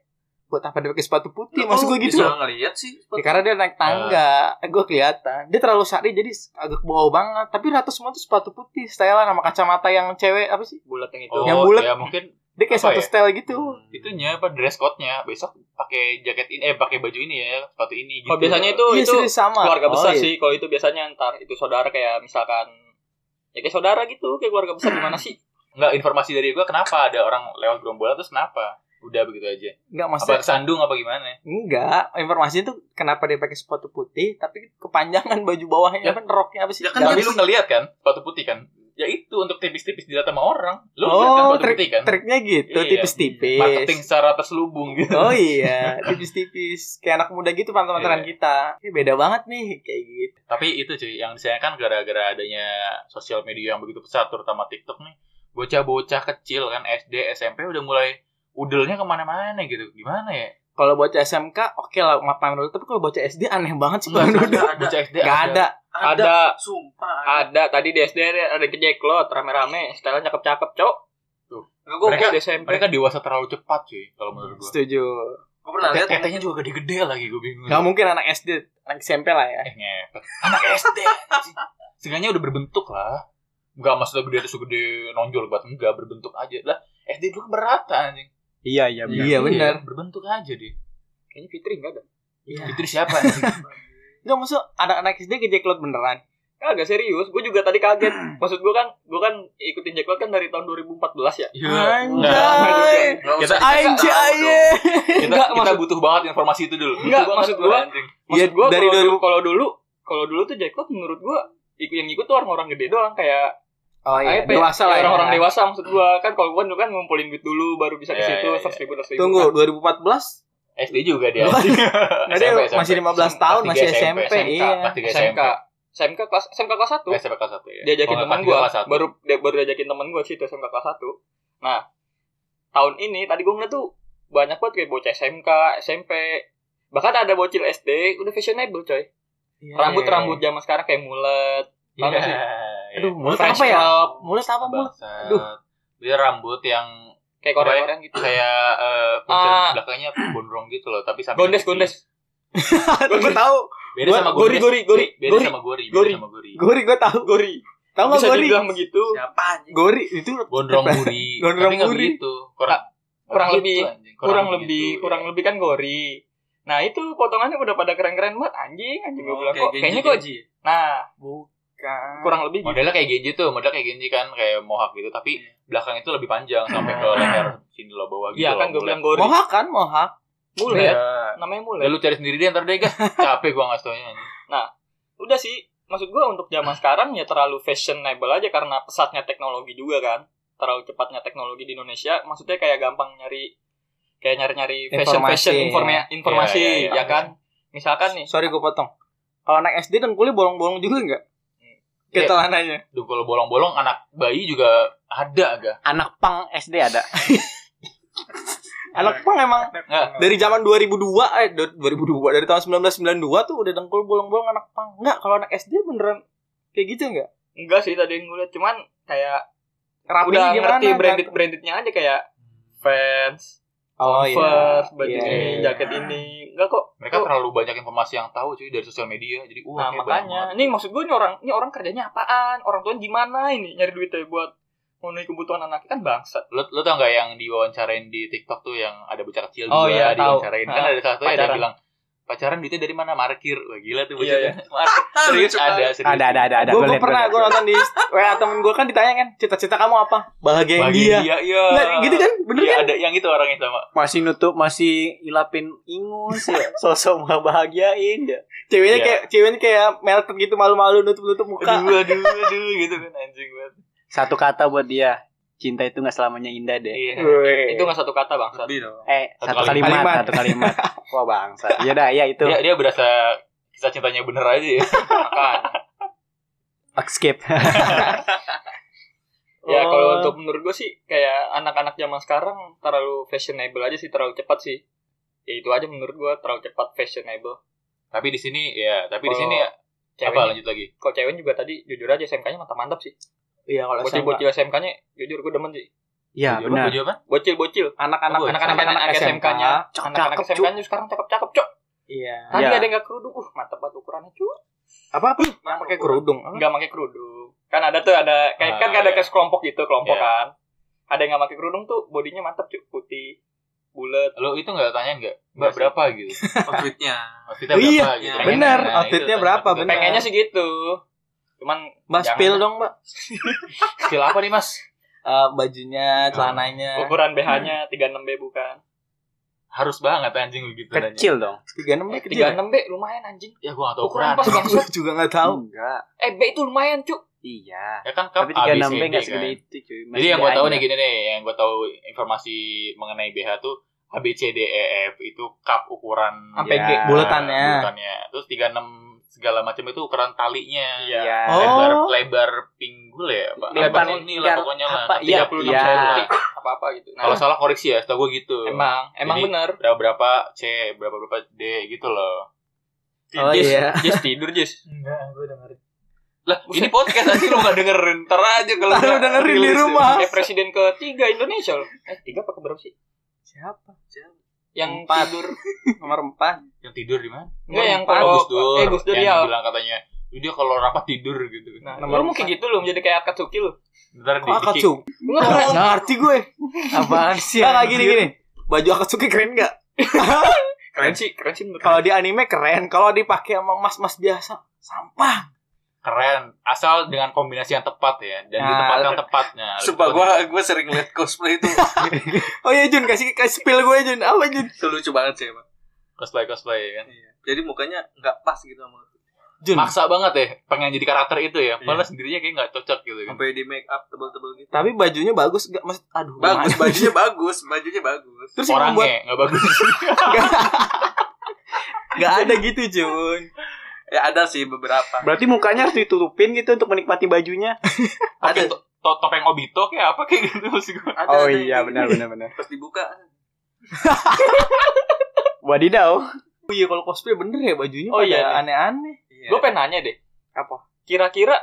buat apa dia pakai sepatu putih maksud gue gitu Bisa ngeliat sih. Ya, karena dia naik tangga, eh, gue kelihatan. Dia terlalu syari jadi agak bau banget. Tapi rata semua tuh sepatu putih, stylean sama kacamata yang cewek apa sih? Bulat yang itu. Oh, Yang bulat. ya mungkin Dia kayak Apa satu ya? style gitu. itunya apa dress code-nya besok pakai jaket ini eh pakai baju ini ya sepatu ini gitu. Kalau biasanya itu Iya, itu sama. keluarga Oh, besar iya. sih. Kalau itu biasanya ntar itu saudara kayak misalkan ya kayak saudara gitu, kayak keluarga besar gimana sih? nggak informasi dari gua kenapa ada orang lewat gerombolan terus kenapa Udah begitu aja. Enggak Apa maksudnya kesandung apa gimana? enggak informasi itu kenapa dia pakai sepatu putih tapi kepanjangan baju bawahnya Ya. apa roknya apa sih? Ya kan Nggak tapi lu ngeliat kan sepatu putih kan? Ya itu untuk tipis-tipis dilihat sama orang. Lu kan Oh, sepatu trik, kan? triknya gitu, Iya. tipis-tipis. Marketing secara terselubung gitu. Oh iya, tipis-tipis. Kayak anak muda gitu pantaran Iya. kita. Ini beda banget nih kayak gitu. Tapi itu cuy, yang disayangkan gara-gara adanya sosial media yang begitu pesat, terutama TikTok nih. Bocah-bocah kecil kan SD, SMP udah mulai udelnya ke mana-mana gitu. Gimana ya? Kalau bocah SMK oke lah mapan dulu, tapi kalau bocah SD aneh banget sih pamer dulu. Bocah SD Gak ada. Ada Sumpah. Ada. ada tadi di SD ada ada kejeklot rame-rame, style cakep-cakep, Cok. Enggak gue Mereka, di SMP. mereka dewasa terlalu cepat cuy, kalau menurut gua. Setuju. gue pernah lihat Tetenya juga gede-gede lagi, gue bingung. Gak mungkin anak SD, anak SMP lah ya. Eh, ngepet. Anak SD. Seenggaknya udah berbentuk lah. Enggak maksudnya gede terus gede nonjol banget. Enggak, berbentuk aja. Lah, SD dulu berata anjing. Iya iya benar. Iya benar. Berbentuk aja deh. Kayaknya Fitri enggak ada. Iya. Fitri siapa anjing? Enggak maksud anak-anak SD kejeklot beneran. Kagak serius, gue juga tadi kaget. Maksud gue kan, gue kan ikutin Jacklot kan dari tahun 2014 ya. Anjay. Nggak Kita Anjay. kita, kita maksud- butuh banget informasi itu dulu. Enggak, Butuh maksud anjing. Maksud Iya, gue dari kalau 2000 dulu, kalau dulu, kalau dulu tuh Jacklot menurut gue ikut yang ikut tuh orang-orang gede doang kayak Oh iya, ya, dewasa lah ya. orang-orang dewasa maksud gue kan kalau dulu kan ngumpulin duit dulu baru bisa ke Iya, situ iya, ribu seratus ribu Tunggu, kan. 2014? SD juga dia. Nggak, dia SMP, masih 15 tahun, masih SMP, SMK, iya. Kelas 3 SMK SMP. SMK kelas SMK kelas satu Eh, SMP kelas 1 ya. diajakin Oh, teman satu. baru dia- baru diajakin teman gue situ SMK kelas satu nah tahun ini tadi gue ngeliat tuh banyak banget kayak bocah SMK SMP bahkan ada bocil SD udah fashionable coy Iya. rambut rambut zaman sekarang kayak mulet Iya. Tau sih? Aduh, mulut apa ya? Mulut apa mulut? Aduh. Dia rambut yang kayak Korea Korea gitu kayak eh kuncir Ah. belakangnya gondrong gitu loh, tapi sampai gondes gondes Gue tahu. Beda sama Gori, gori, gori, Beda gori. sama gori, Gori. beda sama gori. Gori gue tahu. gori Tahu nggak bisa Gori? dibilang begitu Siapa anjing? Gori itu Gondrong guri. Gondrong tapi nggak guri. begitu. Kurang kurang lebih- kurang begitu, lebih ya. kurang lebih kan gori nah itu potongannya udah pada keren keren banget anjing anjing gue Oh, bilang kok kayaknya kok Genji. nah bukan. kurang lebih gitu Modelnya kayak Genji tuh, model kayak Genji kan kayak mohawk gitu, tapi belakang itu lebih panjang sampai ke leher sini loh bawah gitu. iya loh, kan gue mulai. bilang gori Mohak kan, mohak. mulet Iya. namanya mulet Ya lu cari sendiri deh ntar deh guys. Capek gua ngasih taunya. udah sih maksud gua untuk zaman sekarang ya terlalu fashionable aja karena pesatnya teknologi juga kan terlalu cepatnya teknologi di Indonesia maksudnya kayak gampang nyari kayak nyari-nyari fashion Informasi, fashion informa- informasi Iya, iya, iya. ya kan misalkan nih Sorry gue potong. Kalau anak SD dan kuliah bolong-bolong juga enggak? Iya. Kita lananya. Duh kalau bolong-bolong anak bayi juga ada agak. Anak pang SD ada. Anak pang emang dari zaman 2002 eh do- 2002 dari tahun 1992 tuh udah dengkul bolong-bolong anak pang. Enggak, kalau anak SD beneran kayak gitu enggak? enggak sih tadi yang gue liat cuman kayak Rapinya udah gimana? ngerti branded brandednya aja kayak fans Oh iya. Converse, baju Iya, ini, iya. jaket ini. Enggak kok. Mereka Kok- terlalu banyak informasi yang tahu cuy dari sosial media. Jadi Nah, wah kayak banyak makanya. Ini maksud gue ini orang ini orang kerjanya apaan? Orang tuanya gimana ini nyari duitnya buat memenuhi kebutuhan anaknya kan bangsat. Lo, lo tau gak yang diwawancarain di TikTok tuh yang ada bocah kecil Oh, juga iya, diwawancarain kan ada salah ada yang pacaran. bilang pacaran duitnya dari mana markir wah gila tuh Iya, bocahnya markir serius Lucu ada serius Ada ada ada ada. Gue Gua liat, pernah gua gue nonton di WA temen gue kan ditanya kan cita-cita kamu apa? Bahagiain Bagi dia. dia iya Nggak, gitu kan? Bener Iya, kan? ada yang itu orangnya sama Masih nutup masih ilapin ingus ya. Sosok mau bahagiain ya. Ceweknya Iya. kayak ceweknya kayak melted gitu malu-malu nutup-nutup muka. aduh aduh aduh gitu kan anjing banget Satu kata buat dia. Cinta itu nggak selamanya indah deh. iya. Itu enggak satu kata. Lebih dong. Eh, Satu satu, kalimat. kalimat, satu kalimat. Wah bangsa. Ya dah, ya itu. dia dia berasa kisah cintanya bener aja ya skip. Ya Oh. kalau untuk menurut gue sih kayak anak-anak zaman sekarang terlalu fashionable aja sih, terlalu cepat sih. Ya itu aja menurut gue terlalu cepat fashionable. tapi di sini ya tapi di sini ya apa Cewek, lanjut lagi kok cewek juga tadi jujur aja SMK-nya mantap-mantap sih. Iya kalau SMK. Bocil-bocil SMK-nya jujur gue demen sih. Iya benar. Bocil-bocil. anak-anak Oh, anak-anak Anak-anak anak SMK. SMK-nya, Cakep, anak-anak cakep, SMK-nya sekarang cakep-cakep, Cok. Iya. Tadi Iya. ada yang gak kerudung, uh mantap banget ukurannya, Cuk. Apa apa? Yang pakai kerudung. Enggak pakai kerudung. Kan ada tuh ada kayak kan Ah, ada kes kelompok gitu, kelompok Iya. kan. Ada yang nggak pakai kerudung tuh bodinya mantap, Cuk. Putih, bulat. lo itu nggak tanyain nggak mbak Nggak berapa gitu Outfitnya. outfitnya iya, berapa gitu iya, Pengen benar. Outfitnya berapa, tanya. benar. Pengennya sih gitu. Cuman Mbak Jangan. spill dong, Mbak. skill apa nih mas Eh, bajunya, celananya. ukuran BH-nya 36B bukan. harus banget anjing begitu nanya. Kecil dong. tiga enam kecil tiga enam b lumayan anjing Ya gua gak tau ukuran ukuran. pas Gue juga nggak tahu Enggak. eh b itu lumayan cuk Iya. Ya kan cup Tapi 36 B enggak kan. segede itu, cuy. Jadi yang gue BA tahu nih gini nih, yang gue tahu informasi mengenai BH tuh A B C D E F itu cup ukuran Sampai G, ya, bulatannya. bulatannya. Terus 36 segala macam itu ukuran talinya. Iya. Oh. Lebar lebar pinggul ya, Pak. Lebar Apa ini lah pokoknya lah. iya, 36 iya. cm. apa apa gitu nah, Kalau salah koreksi ya, setahu gue gitu. emang emang Jadi, bener Berapa berapa C, berapa berapa D gitu loh. oh Jis, iya Jis tidur Jis Enggak, gue dengerin. Lah, ini podcast nanti lu gak dengerin. Ntar aja kalau lu dengerin di ya. rumah. eh presiden ketiga Indonesia loh eh tiga apa keberapa sih siapa yang Empat. tidur nomor empat Yang tidur di mana? enggak yang Empat. kalau Gus Dur. eh Gus Dur yang ya bilang katanya dia kalau rapat tidur gitu. nah, Nomor lu mungkin gitu loh menjadi kayak Akatsuki lu Ntar kok Akatsuki nggak ngerti gue Apaan sih? nggak kayak gini gini baju Akatsuki keren nggak keren sih keren sih kalau di anime keren kalau dipakai sama mas-mas biasa sampah keren. Asal dengan kombinasi yang tepat ya dan di Nah, tempat yang tepatnya. Sumpah gue gue sering liat cosplay itu. Oh iya Jun kasih kasih spill gue Jun. Apa Jun? Itu lucu banget sih emang. cosplay cosplay kan? Iya. Jadi mukanya nggak pas gitu sama Jun. Maksa banget ya pengen jadi karakter itu ya. Iya. padahal sendirinya kayak nggak cocok gitu kan. Sampai di make up tebel-tebel gitu. tapi bajunya bagus gak mas aduh Bagus, gimana? bajunya bagus, bajunya bagus. terus yang membuat orangnya nggak bagus. Nggak ada gitu Jun Ya ada sih beberapa. Berarti mukanya harus ditutupin gitu untuk menikmati bajunya. pakai to- to- topeng obito kayak apa kayak gitu maksud gue Ada, Oh ada iya benar benar benar. Pas dibuka Wadidaw. oh iya kalau cosplay bener ya bajunya Oh iya, nih. aneh-aneh Iya. gue pengen nanya deh Apa? kira-kira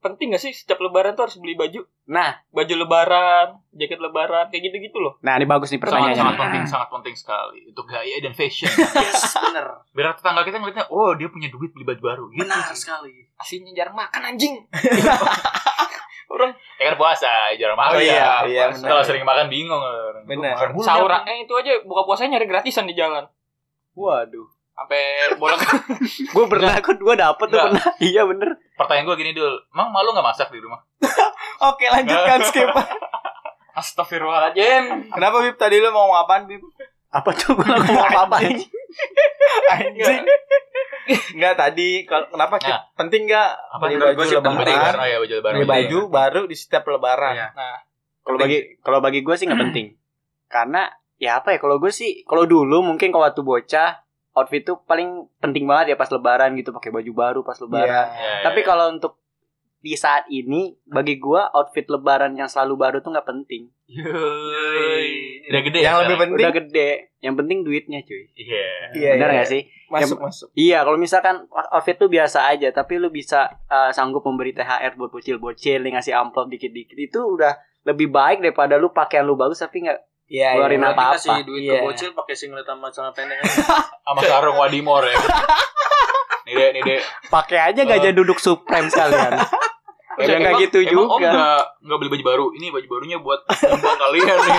penting gak sih setiap lebaran tuh harus beli baju Nah, baju lebaran jaket lebaran kayak gitu-gitu loh nah ini bagus nih sangat pertanyaannya. sangat nih. penting sangat penting sekali untuk gaya dan fashion Yes, bener. biar tetangga kita ngeliatnya oh dia punya duit beli baju baru gitu Benar sekali. aslinya jarang makan anjing orang ya kan puasa jarang makan Oh iya, ya. iya, benar. kalau sering makan bingung orang. Mulu sahur eh itu aja buka puasanya nyari gratisan di jalan Waduh. Sampai bolak Gue pernah, gue gue dapet tuh pernah. Iya bener. pertanyaan gue gini dul emang malu nggak masak di rumah oke lanjutkan skip Astagfirullahaladzim kenapa Bib tadi lu mau ngomong apaan Bib Apa tuh gue ngomong apa apa ini? anjing Enggak tadi kalau kenapa? Nah. penting enggak Apa? beli baju gua sih penting lebaran kan? oh ya baju lebaran beli Iya. baju baru di setiap lebaran Iya. Kalau bagi kalau bagi gue sih nggak penting. Karena ya apa ya kalau gue sih kalau dulu mungkin kalau waktu bocah outfit tuh paling penting banget ya pas lebaran gitu pakai baju baru pas lebaran. Ya, ya, Tapi ya. kalau untuk di saat ini bagi gua outfit lebaran yang selalu baru tuh nggak penting. Udah gede yang ya lebih penting Udah gede, yang penting duitnya cuy. iya iya, Benar iya. nggak sih? masuk masuk Iya, kalau misalkan outfit tuh biasa aja, tapi lu bisa uh, sanggup memberi THR buat bocil-bocil, ngasih amplop dikit-dikit itu udah lebih baik daripada lu pakaian lu bagus tapi nggak iya Keluarin iya. apa-apa. Kasih duit Iya. ke bocil pakai singlet sama celana pendek sama sarung wadimor ya nih deh nih deh pakai aja gajah duduk supreme sekalian. Ya nggak Emang- gitu emang om juga. nggak nggak beli baju baru ini baju barunya buat nyumbang kalian nih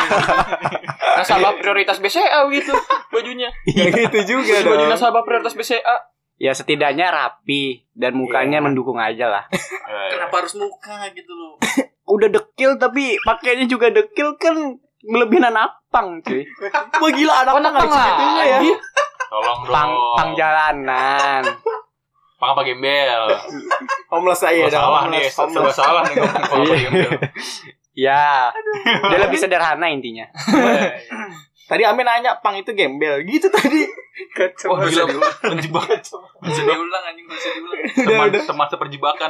nasabah prioritas BCA gitu bajunya Ya gitu juga baju dong nasabah prioritas BCA Ya setidaknya rapi dan mukanya Iya. mendukung aja lah. Eh, Kenapa harus muka gitu loh? Udah dekil tapi pakainya juga dekil kan melebihan napang cuy. Wah gila anak Oh, napang lah. segitunya ya. Iya. tolong dong Pang, pang jalanan. pang apa gembel homeless saya Gua dong salah nih serba salah nih pang apa gembel Ya, dia lebih sederhana intinya. tadi Amin nanya pang itu gembel? Gitu tadi. Wah gila. Menjebak Bisa diulang anjing, bisa diulang. teman teman seperjebakan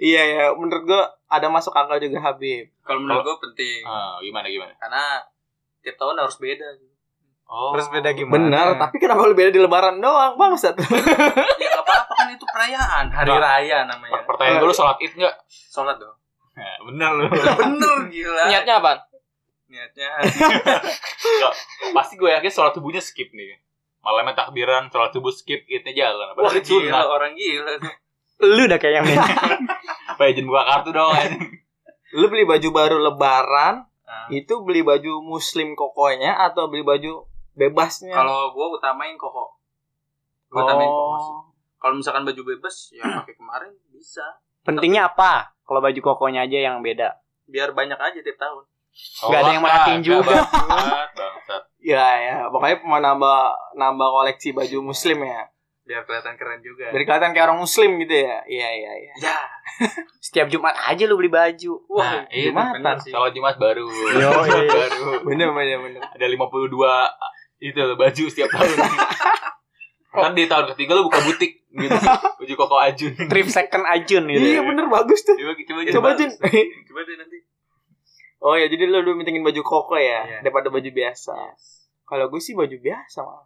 iya ya menurut gua ada masuk akal juga Habib Kalau menurut gue penting. Ah, gimana gimana Karena tiap tahun harus beda. oh benar tapi kenapa lu beda di lebaran doang bangsat Ya nggak apa-apa kan itu perayaan, hari Nggak. raya namanya. pertanyaan gue lu sholat id nggak Sholat dong. Nah, bener lu Bener gila. niatnya apa Niatnya. pasti gue yakin sholat subuhnya skip nih malamnya takbiran sholat subuh skip idnya jalan Wah padahal gila, sunat orang gila. Lu udah kayak yang ini. apa izin buka kartu dong anjing. lu beli baju baru lebaran Nah, itu beli baju muslim kokonya atau beli baju bebasnya Kalau gue utamain koko. Gue utamain koko sih. oh. Kalau misalkan baju bebas, ya pakai kemarin bisa. Pentingnya apa? Kalau baju kokonya aja yang beda. Biar banyak aja tiap tahun. Nggak ada yang merhatiin juga. bangsat, bangsat. Ya ya, pokoknya mau nambah nambah koleksi baju muslim ya. Biar kelihatan keren juga Biar kelihatan kayak orang muslim gitu ya. Iya iya iya. ya Setiap Jumat aja lu beli baju. Nah, itu Jumatan. bener sih. Sholat Jumat baru. Yo, iya. baru. Bener bener bener. Ada 52 itu loh, baju setiap tahun. Kan di tahun ketiga lu buka butik gitu. Baju koko Ajun. Trip second Ajun gitu. Iya bener bagus tuh. Coba coba Coba Jun. coba deh nanti Oh ya, jadi lu dulu mintingin baju koko ya, Iya. daripada baju biasa. Kalau gue sih baju biasa malah,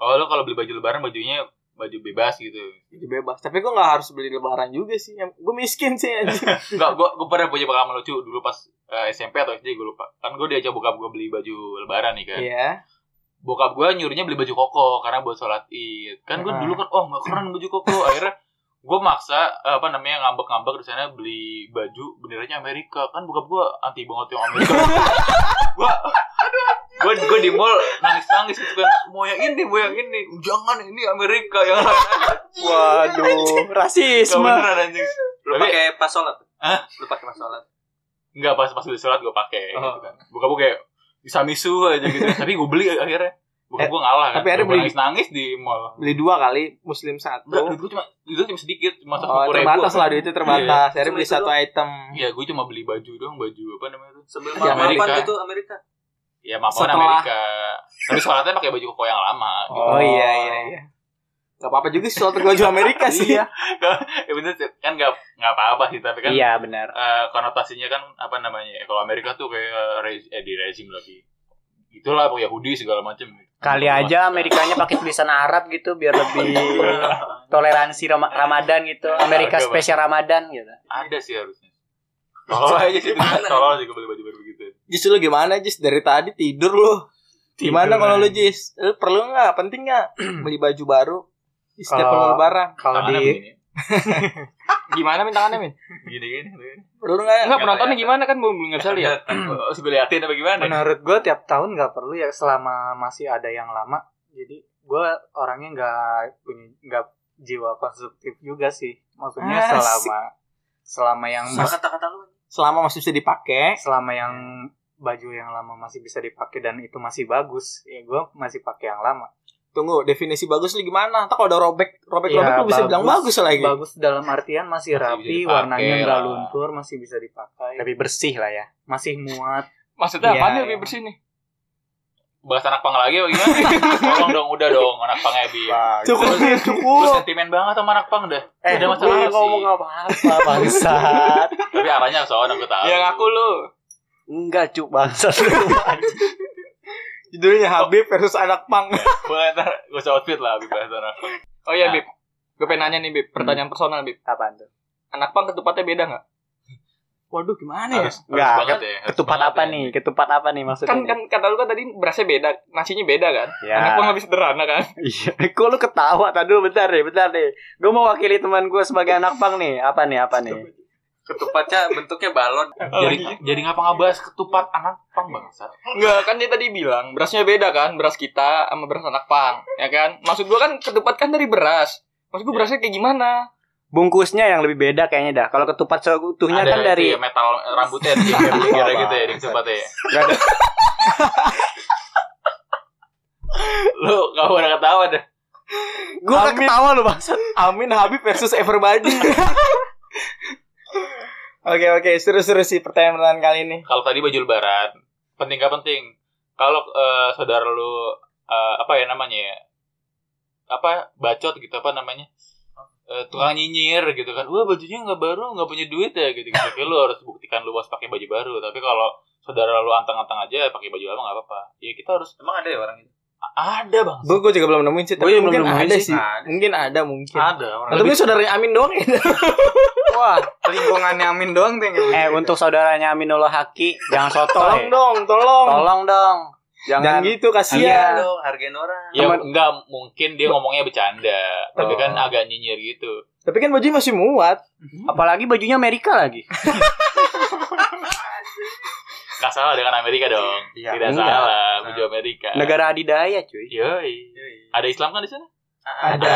Oh, lu kalau beli baju lebaran bajunya baju bebas gitu. baju bebas. Tapi gue nggak harus beli lebaran juga sih. Gue miskin sih anjing. Enggak, gua gua pernah punya pengalaman lucu dulu pas eh, SMP atau SD gue lupa. Kan gue diajak bokap gue beli baju lebaran nih kan. Iya. Bokap gue nyuruhnya beli baju koko karena buat sholat id. Kan gue dulu kan, oh nggak keren baju koko. Akhirnya gue maksa eh, apa namanya ngambek-ngambek di sana beli baju benderanya Amerika kan bokap gue anti banget yang Amerika gue gue gue di mall nangis nangis gitu kan mau yang ini mau yang ini jangan ini Amerika yang lain Waduh, rasisme. beneran anjing lu pakai pas sholat Hah? lu pakai pas sholat Enggak pas pas udah sholat gue pakai Oh. gitu kan. Buka gue kayak bisa misu aja gitu. tapi gue beli akhirnya. Bukan Eh, gue ngalah kan. tapi akhirnya beli- nangis nangis di mall. Beli dua kali, muslim Enggak, satu. duit gue cuma itu cuma sedikit, cuma Oh, sepuluh ribu. terbatas lah duitnya terbatas. Akhirnya Cuma beli itu satu doang. item. Iya, gue cuma beli baju doang, baju apa namanya itu? sebelum Amerika. Amerika itu Amerika Ya maafan Setelah- Amerika. Tapi sholatnya pakai baju koko yang lama. gitu. Oh, iya iya iya. Gak apa-apa juga sih soal baju Amerika sih. Iya. ya bener sih, kan nggak nggak apa-apa sih, tapi kan Iya benar. eh, konotasinya kan apa namanya? ya, Kalau Amerika tuh kayak rez- eh, di rezim lagi. Itulah Yahudi segala macam. Kali aja Amerikanya pakai tulisan Arab gitu biar lebih toleransi Ram- Ramadan gitu. Amerika spesial Ramadan gitu. Ada sih harusnya. Tolol aja sih, tolol juga beli baju baru begitu. Jis lu gimana Jis? Dari tadi tidur lu. Gimana Tidur, kalau lu. Jis? Lu perlu nggak? Penting nggak beli baju baru di setiap Kalau- lebaran? Kalau di. Gimana min tangannya min? Gini gini. Perlu nggak? Enggak penontonnya gimana kan belum nggak bisa lihat. Oh, Harus gue liatin apa gimana? menurut gue tiap tahun nggak perlu ya selama masih ada yang lama. Jadi gue orangnya nggak punya nggak jiwa konstruktif juga sih. Maksudnya selama selama yang kata-kata lu Selama masih bisa dipakai. selama yang baju yang lama masih bisa dipakai dan itu masih bagus, ya gue masih pakai yang lama. Tunggu, definisi bagus lu gimana? Tak kalau ada robek, robek Iya, robek lu bisa bilang bagus lagi. Bagus dalam artian masih Masih rapi, dipakai warnanya nggak luntur, masih bisa dipakai. Lebih bersih lah ya. masih muat. Maksudnya Iya, apa nih iya. lebih bersih nih? Bahas anak pang lagi apa gimana? Tolong dong, udah dong anak pangnya bi. Cukup, Lu cukup. sentimen banget sama anak pang dah. Eh, Udah masalah gue lu ngomong sih. apa-apa bangsat. Tapi arahnya soalnya gue tahu. Ya ngaku lu. Enggak cuk bangsat. Judulnya Habib versus anak pang. Boleh ntar gue usah outfit lah habis bahas anak pang. Oh iya Bib. Gue pengen nanya nih Bib, pertanyaan personal Bib. Apaan tuh? Anak pang ketupatnya beda nggak? Waduh, gimana ya? Harus, harus Enggak, banget kan ya. harus Ketupat banget apa ya. nih? Ketupat apa nih maksudnya? Kan kan kata lu kan tadi berasnya beda, nasinya beda kan? Ya. Anak pang lebih sederhana kan? Iya, kok lu ketawa? Tadi dulu bentar deh, bentar deh. Gue mau wakili teman gue sebagai anak pang nih. Apa nih? Apa nih? ketupatnya bentuknya balon Jadi jadi ngapa ngebahas ketupat anak pang bangsat? Enggak, kan dia tadi bilang berasnya beda kan, beras kita sama beras anak pang, ya kan? Maksud gua kan ketupat kan dari beras. Maksud gua berasnya kayak gimana? Bungkusnya yang lebih beda kayaknya dah. Kalau ketupat seutuhnya Ada kan dari ya, metal rambutnya di pinggir gitu ya di ketupatnya ya. Nggak ada. Lu gak pernah ketawa dah. Gue kan ketawa lu bangsat. Amin Habib versus Everbody. Oke oke seru-seru sih pertanyaan kali ini. Kalau tadi baju lebaran, penting gak penting? Kalau eh, saudara lu eh, apa ya namanya ya? Apa bacot gitu apa namanya? Eh, tukang nyinyir gitu kan. Wah, bajunya nggak baru, nggak punya duit ya gitu gitu. Kayak lu harus buktikan lu harus pakai baju baru. Tapi kalau saudara lu anteng-anteng aja pakai baju lama nggak apa-apa. Ya kita harus emang ada ya orang itu ada bang. Gue gue juga belum nemuin sih, tapi mungkin belum ada sih. Ada. Mungkin ada mungkin. Ada orang. Atau mungkin saudaranya Amin doang ya. Wah, lingkungannya Amin doang kayak Eh untuk saudaranya Aminullah Haki jangan soto. tolong eh. dong, tolong. Tolong dong. Jangan Jangan gitu Iya. kasihan. dong hargain orang Ya enggak mungkin dia ngomongnya bercanda, tapi Oh. kan agak nyinyir gitu. Tapi kan bajunya masih muat. apalagi bajunya Amerika lagi. Nggak salah dengan Amerika dong. Iya, Tidak enggak. salah baju Amerika. Negara adidaya cuy. Yoi. Ada Islam kan di sana? Ada,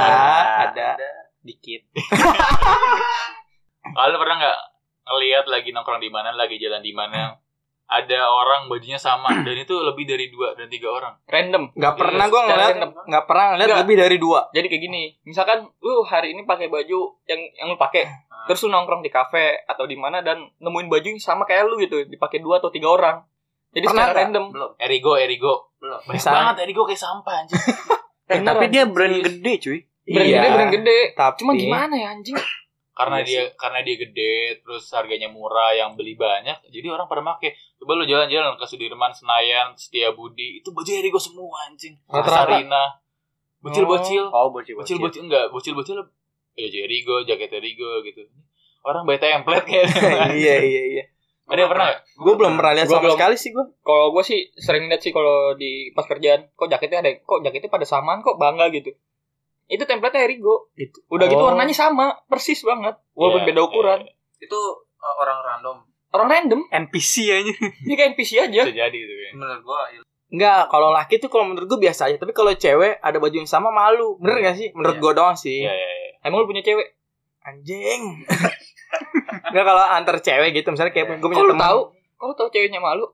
ada. Dikit. Kalian pernah nggak ngelihat lagi nongkrong di mana, lagi jalan di mana, ada orang bajunya sama dan itu lebih dari dua dan tiga orang. Random. Nggak pernah gue ngeliat nggak pernah ngeliat Nggak. lebih dari dua. Jadi kayak gini, misalkan lu hari ini pakai baju yang yang lu pakai, terus lu nongkrong di kafe atau di mana dan nemuin baju yang sama kayak lu gitu, dipakai dua atau tiga orang. Jadi Pernah secara random. belum Erigo, Erigo. belum Banyak Bisa. banget Erigo kayak sampah anjing. Eh, tapi dia brand gede cuy. Brand Iya. gede, brand gede. Tapi Cuma gimana ya anjing? Karena Iya dia karena dia gede terus harganya murah yang beli banyak jadi orang pada make coba lu jalan-jalan ke Sudirman Senayan Setiabudi itu baju Erigo semua anjing. Sarina bocil-bocil Oh, bocil bocil-bocil enggak bocil-bocil ya Erigo jaket Erigo gitu orang bayi template kayaknya iya iya iya. ada yang pernah? Gue belum pernah lihat sama belum. sekali sih gue. Kalau gue sih sering lihat sih kalau di pas kerjaan, kok jaketnya ada, kok jaketnya pada samaan, kok bangga gitu. Itu template Erigo. Itu. Udah gitu Oh. warnanya sama, persis banget. Walaupun Iya, beda ukuran. iya. itu uh, orang random Orang random, NPC aja. dia kayak NPC aja. bisa jadi itu ya menurut gua il- Enggak, kalau laki tuh kalau menurut gue biasa aja. Tapi kalau cewek ada baju yang sama malu. Bener gak sih? Menurut Iya. gue doang sih. iya iya iya. Emang lu punya cewek? Anjing. Enggak kalau antar cewek gitu misalnya kayak gue Kok punya teman. tahu? Lu tahu ceweknya malu?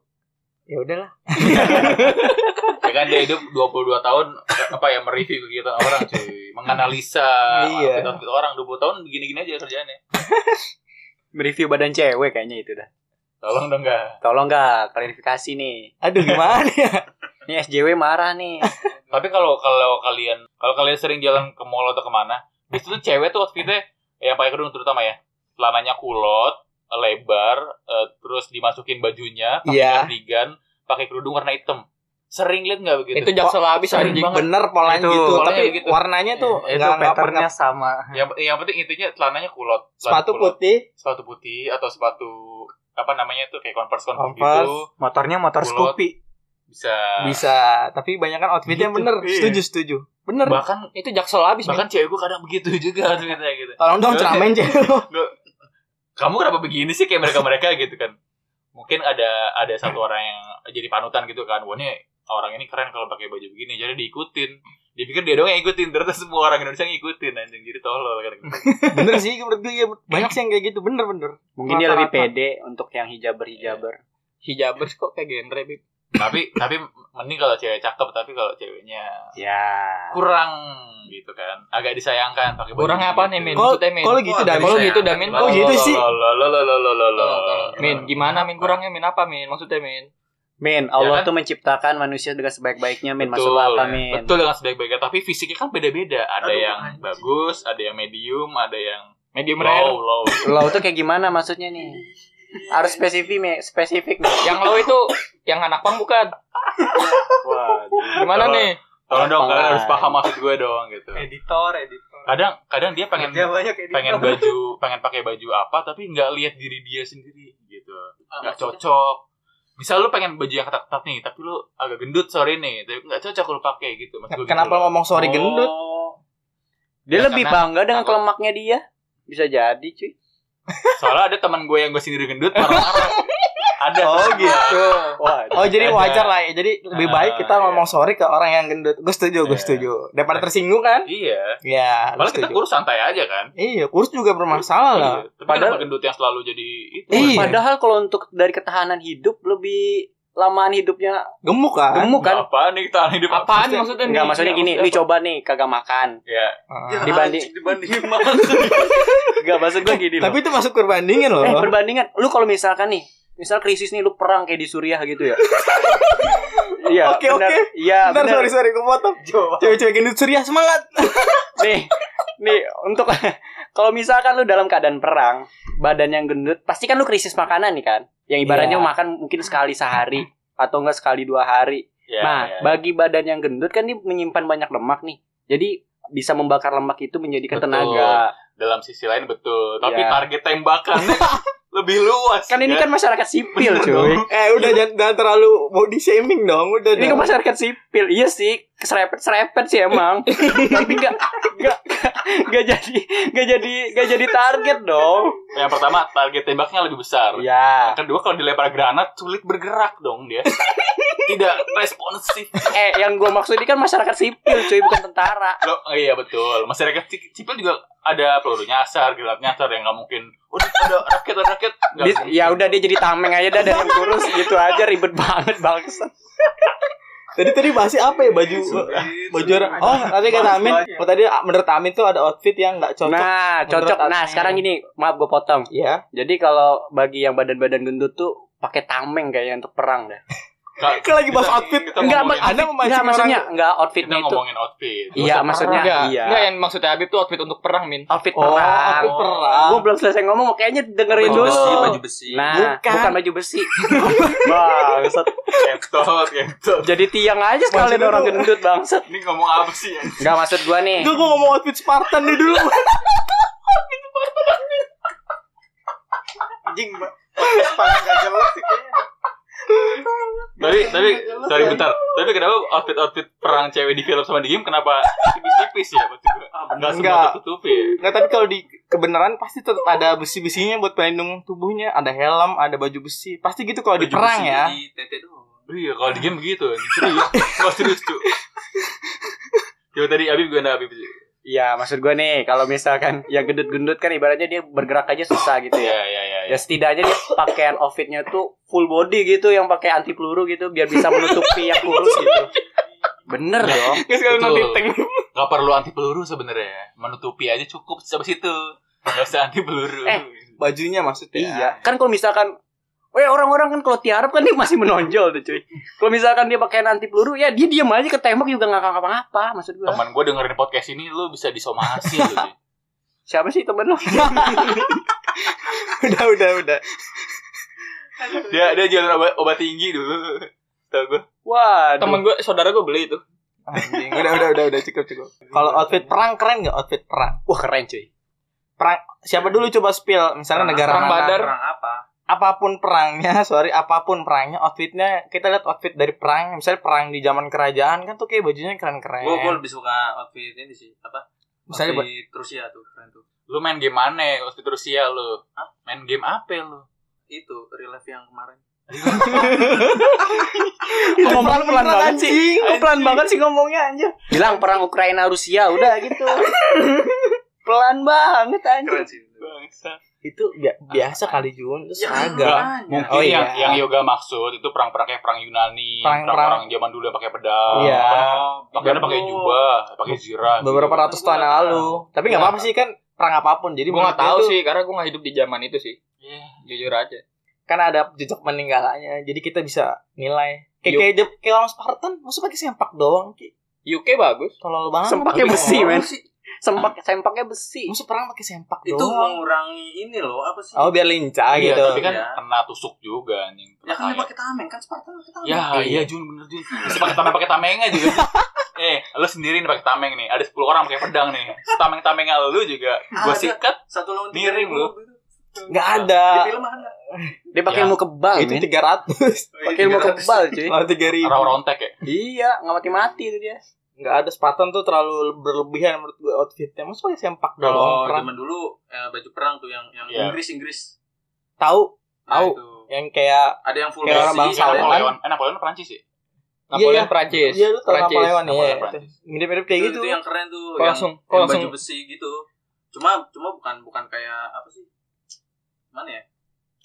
Ya udahlah. ya kan dia hidup 22 tahun apa ya mereview kegiatan orang cuy menganalisa Iya. outfit-outfit orang 20 tahun begini-gini aja kerjaannya Mereview badan cewek kayaknya itu dah. tolong dong enggak Tolong nggak klarifikasi nih. Aduh gimana ya? Nih SJW marah nih. Tapi kalau kalau kalian kalau kalian sering jalan ke mall atau ke mana, di situ cewek tuh outfitnya yang pakai kerudung terutama ya, celananya kulot, lebar, eh, terus dimasukin bajunya, pakai Iya. cardigan, pakai kerudung warna hitam. Sering lihat nggak begitu? Itu jaksel habis sering anjing. banget. Bener polanya Itu, gitu, polanya tapi begitu. warnanya tuh itu enggak enggak patternnya pernah sama. Yang yang penting intinya celananya kulot, sepatu kulot. putih, sepatu putih atau sepatu apa namanya tuh kayak converse converse Converse. gitu Motornya motor Kulot. Scoopy. bisa. bisa. Tapi banyak kan outfitnya Gitu, bener. iya. Setuju setuju. Bener. Bahkan Itu jaksel habis. bahkan cewek gue kadang begitu juga outfitnya gitu. Tolong dong ceramain cewek lo. kamu kenapa begini sih kayak mereka mereka gitu kan mungkin ada ada satu orang yang jadi panutan gitu kan wah ini orang ini keren kalau pakai baju begini jadi diikutin dia pikir dia doang yang ikutin ternyata semua orang Indonesia ngikutin anjing jadi tolol kan Bener sih menurut gue ya banyak sih yang kayak gitu. Bener bener. Mungkin dia lebih pede untuk yang hijaber hijaber. Hijabers kok kayak genre, Bib. tapi tapi mending kalau cewek cakep tapi kalau ceweknya Ya. kurang gitu kan agak disayangkan pakai baju Kurang apa gitu. nih, Min? Kalau Maksudnya, Min? kalau gitu dah. Kalau gitu dah, Min. Oh, gitu sih. Lo, lo, lo, lo, lo, lo, lo. Min, gimana Min kurangnya Min apa Min? Maksudnya Min? Min, Allah kan? tuh menciptakan manusia dengan sebaik-baiknya, Min. Betul, Maksud apa, Min? betul dengan sebaik-baiknya tapi fisiknya kan beda-beda ada Aduh, yang anjing. bagus ada yang medium ada yang Medium rare. low low Low tuh kayak gimana maksudnya nih? Harus spesifik, Mi. Spesifik, Mi. Yang low itu yang anak pang bukan? Wah. Gimana Tolong. nih? tolong dong kalian harus paham maksud gue dong gitu Editor, editor. kadang kadang dia pengen Kerja banyak editor. pengen baju pengen pakai baju apa tapi nggak lihat diri dia sendiri gitu Ah, nggak cocok misal lu pengen baju yang ketat-ketat nih tapi lu agak gendut sore nih tapi nggak cocok lu pakai gitu maksud gue gitu Kenapa loh. ngomong sorry Oh. gendut? Dia Ya, lebih karena- bangga dengan kelemaknya dia. Bisa jadi, cuy. soalnya ada teman gue yang gue sendiri gendut marah-marah ada Oh gitu. Wah. Oh jadi Ada. wajar lah ya. Jadi lebih baik kita Ah, ngomong sorry ke orang yang gendut. Gue setuju, gue Iya. setuju. Daripada tersinggung kan? iya Ya, gue malah kita kurus santai aja kan Iya, kurus juga bermasalah lah. Iya. Tapi Padahal- gendut yang selalu jadi itu? Iya. Padahal kalau untuk dari ketahanan hidup lebih lamaan hidupnya Gemuk kan? gemuk kan? Apa nih tahan hidup? Apaan maksudnya nih? Enggak maksudnya gini, Maksudnya nih coba nih kagak makan. Ya. Ah. Ya, Dibanding- anjing, dibandingin mana? Enggak maksud gue gini loh. Tapi itu masuk perbandingan loh. eh perbandingan, lu kalau misalkan nih, misal krisis nih lu perang kayak di Suriah gitu ya. Iya, Oke, oke. Iya, Bentar, benar. sorry, sorry, gue potong. Cewek-cewek gendut Surya, semangat. nih nih untuk kalau misalkan lu dalam keadaan perang badan yang gendut pasti kan lu krisis makanan nih kan yang ibaratnya Iya. makan mungkin sekali sehari atau enggak sekali dua hari Ya, nah ya. bagi badan yang gendut kan dia menyimpan banyak lemak nih jadi bisa membakar lemak itu menjadikan Betul. tenaga dalam sisi lain betul, tapi Ya. target tembakannya lebih luas. kan ini ya. kan masyarakat sipil cuy eh, udah jangan, jangan terlalu body shaming dong. Udah ini kan masyarakat sipil iya sih serepet serepet sih emang tapi nggak nggak nggak jadi nggak jadi nggak jadi target dong Yang pertama target tembaknya lebih besar. ya Yang kedua kalau dilempar granat sulit bergerak dong dia. Tidak responsif. eh yang gue maksud ini kan masyarakat sipil cuy bukan tentara Loh, oh iya betul. Masyarakat si- sipil juga ada peluru nyasar, granat nyasar yang nggak mungkin Udah ada raket raket. Ya udah dia jadi tameng aja dah dari yang kurus gitu aja ribet banget bangsa. Tadi tadi bahasnya apa ya baju baju orang. Oh, tadi kata Amin. Oh, tadi menurut Amin tuh ada outfit yang nggak cocok. Nah, cocok. Nah, sekarang gini, maaf gue potong. Iya. Jadi kalau bagi yang badan-badan gendut tuh pakai tameng kayaknya untuk perang dah. Nggak, Kan lagi bahas kita- outfit. kita Enggak, ngomongin- Anda Enggak memancing maksudnya enggak kita outfitnya itu. ngomongin outfit. Iya, maksudnya Enggak, iya. enggak yang maksudnya Habib tuh outfit untuk perang, Min. Outfit Oh, perang. outfit perang. Gue belum selesai ngomong, kayaknya dengerin baju dulu. besi baju besi Nah, Bukan. bukan. baju besi. bangsat. Kentot, kentot. Jadi tiang aja sekalian orang gendut bangsat. Ini ngomong apa sih? ya? Enggak maksud gua nih. Gue ngomong outfit Spartan nih dulu. Anjing, Mbak. Podcast paling gak jelas sih kayaknya. Tapi tapi sorry bentar. Tapi kenapa outfit outfit perang cewek di film sama di game kenapa tipis-tipis ya maksud gue? Enggak semua Enggak. tertutupi. ya? Nggak, tapi kalau di kebenaran pasti tetap ada besi-besinya buat pelindung tubuhnya. Ada helm, ada baju besi. Pasti gitu kalau di perang ya. di tete doang Iya, kalau di game begitu. Serius. Enggak serius, cu. Coba tadi Habib gue Habib sih. Iya, maksud gua nih, kalau misalkan yang gendut-gendut kan ibaratnya dia bergerak aja susah gitu Iya, ya. iya, iya. Ya setidaknya dia pakaian outfitnya tuh full body gitu yang pakai anti peluru gitu biar bisa menutupi yang kurus gitu. Bener dong. Sekali Betul. nanti tank. Gak perlu anti peluru sebenarnya. Menutupi aja cukup sampai situ. Gak usah anti peluru. Eh, Bajunya maksudnya. Iya, kan kalau misalkan Weh orang-orang kan kalau tiarap kan dia masih menonjol tuh cuy. Kalau misalkan dia pakai anti peluru ya dia diam aja ketembak juga nggak ngapa-ngapa maksud gua. Teman gue dengerin podcast ini lu bisa disomasi lu. Siapa sih temen lo? udah, udah, udah. Dia dia jualan obat, obat tinggi dulu. Tahu gue. Waduh. Temen gue, saudara gue beli itu. Anjing, udah, udah, udah, udah cukup, cukup. Kalau outfit perang keren nggak outfit perang? Wah keren cuy. Perang siapa dulu coba spill misalnya negara perang mana? badar. Perang apa? Apa pun perangnya, sorry, apa pun perangnya, outfitnya kita lihat outfit dari perang, misalnya perang di zaman kerajaan kan tuh kayak bajunya keren-keren. gue gue lebih suka outfit ini sih apa Misalnya outfit Rusia tuh keren tuh Lu main game mana? Outfit Rusia lu. Hah? Main game apa lu? itu real life yang kemarin Ngomong pelan banget sih. Kok pelan banget sih ngomongnya anjir. Bilang perang Ukraina Rusia udah gitu. pelan banget anjir. keren sih Bangsa. Itu bi- biasa kali Jun, itu Ya, seragam. Mungkin Oh, yang iya. yang yoga maksud itu perang-perangnya perang Yunani, Perang- perang-perang zaman dulu yang pakai pedang. Iya. Pakaiannya pakai jubah, pakai zirah. Beberapa gitu. ratus tahun lalu. Tapi nggak apa-apa sih kan perang apa pun. Jadi Gue gak menurut tahu sih, karena gue gak hidup di zaman itu sih. Iya. Jujur aja. Kan ada jejak peninggalannya. Jadi kita bisa nilai. Kayak Yuk. kayak, kayak orang Spartan, masa pakai sempak doang? Kayak UK bagus. tolol banget. Sempaknya besi, men. Sempak sempaknya besi. Masa perang pakai sempak itu doang? mengurangi ini loh apa sih Oh biar lincah Iya, gitu. tapi kan Iya. kena tusuk juga anjing. ya kan dia pakai tameng kan Spartan pakai tameng Ya, iya Jun bener Jun. Bisa pakai tameng pakai tamengnya juga. Jun. eh, lu sendiri nih pakai tameng nih. Ada 10 orang pakai pedang nih. Tameng-tamengnya lu juga gua sikat. satu lawan tiga Miring lu. gitu. Di ada. film ada Dia pakai Ya. ilmu kebal, Itu tiga ratus. Pakai ilmu kebal, cuy. Lawan tiga ribu. Rawa rontek ya. Iya, nggak mati-mati itu dia. Nggak ada Spartan tuh terlalu berlebihan menurut gue outfitnya. Masa pakai sempak kalau zaman dulu eh, baju perang tuh yang yang Iya. Inggris Inggris Tahu? Nah, Tahu. itu. Yang kayak ada yang full Kayak orang besi bangsa yang Napoleon. Eh, Napoleon Prancis ya? Napoleon iya. Prancis. Iya lu tahu Prancis. Napoleon ya. Napoleon itu. Prancis. Mirip-mirip kayak itu, gitu. itu yang keren tuh yang, langsung- kok yang langsung- baju besi gitu cuma cuma bukan bukan kayak apa sih mana ya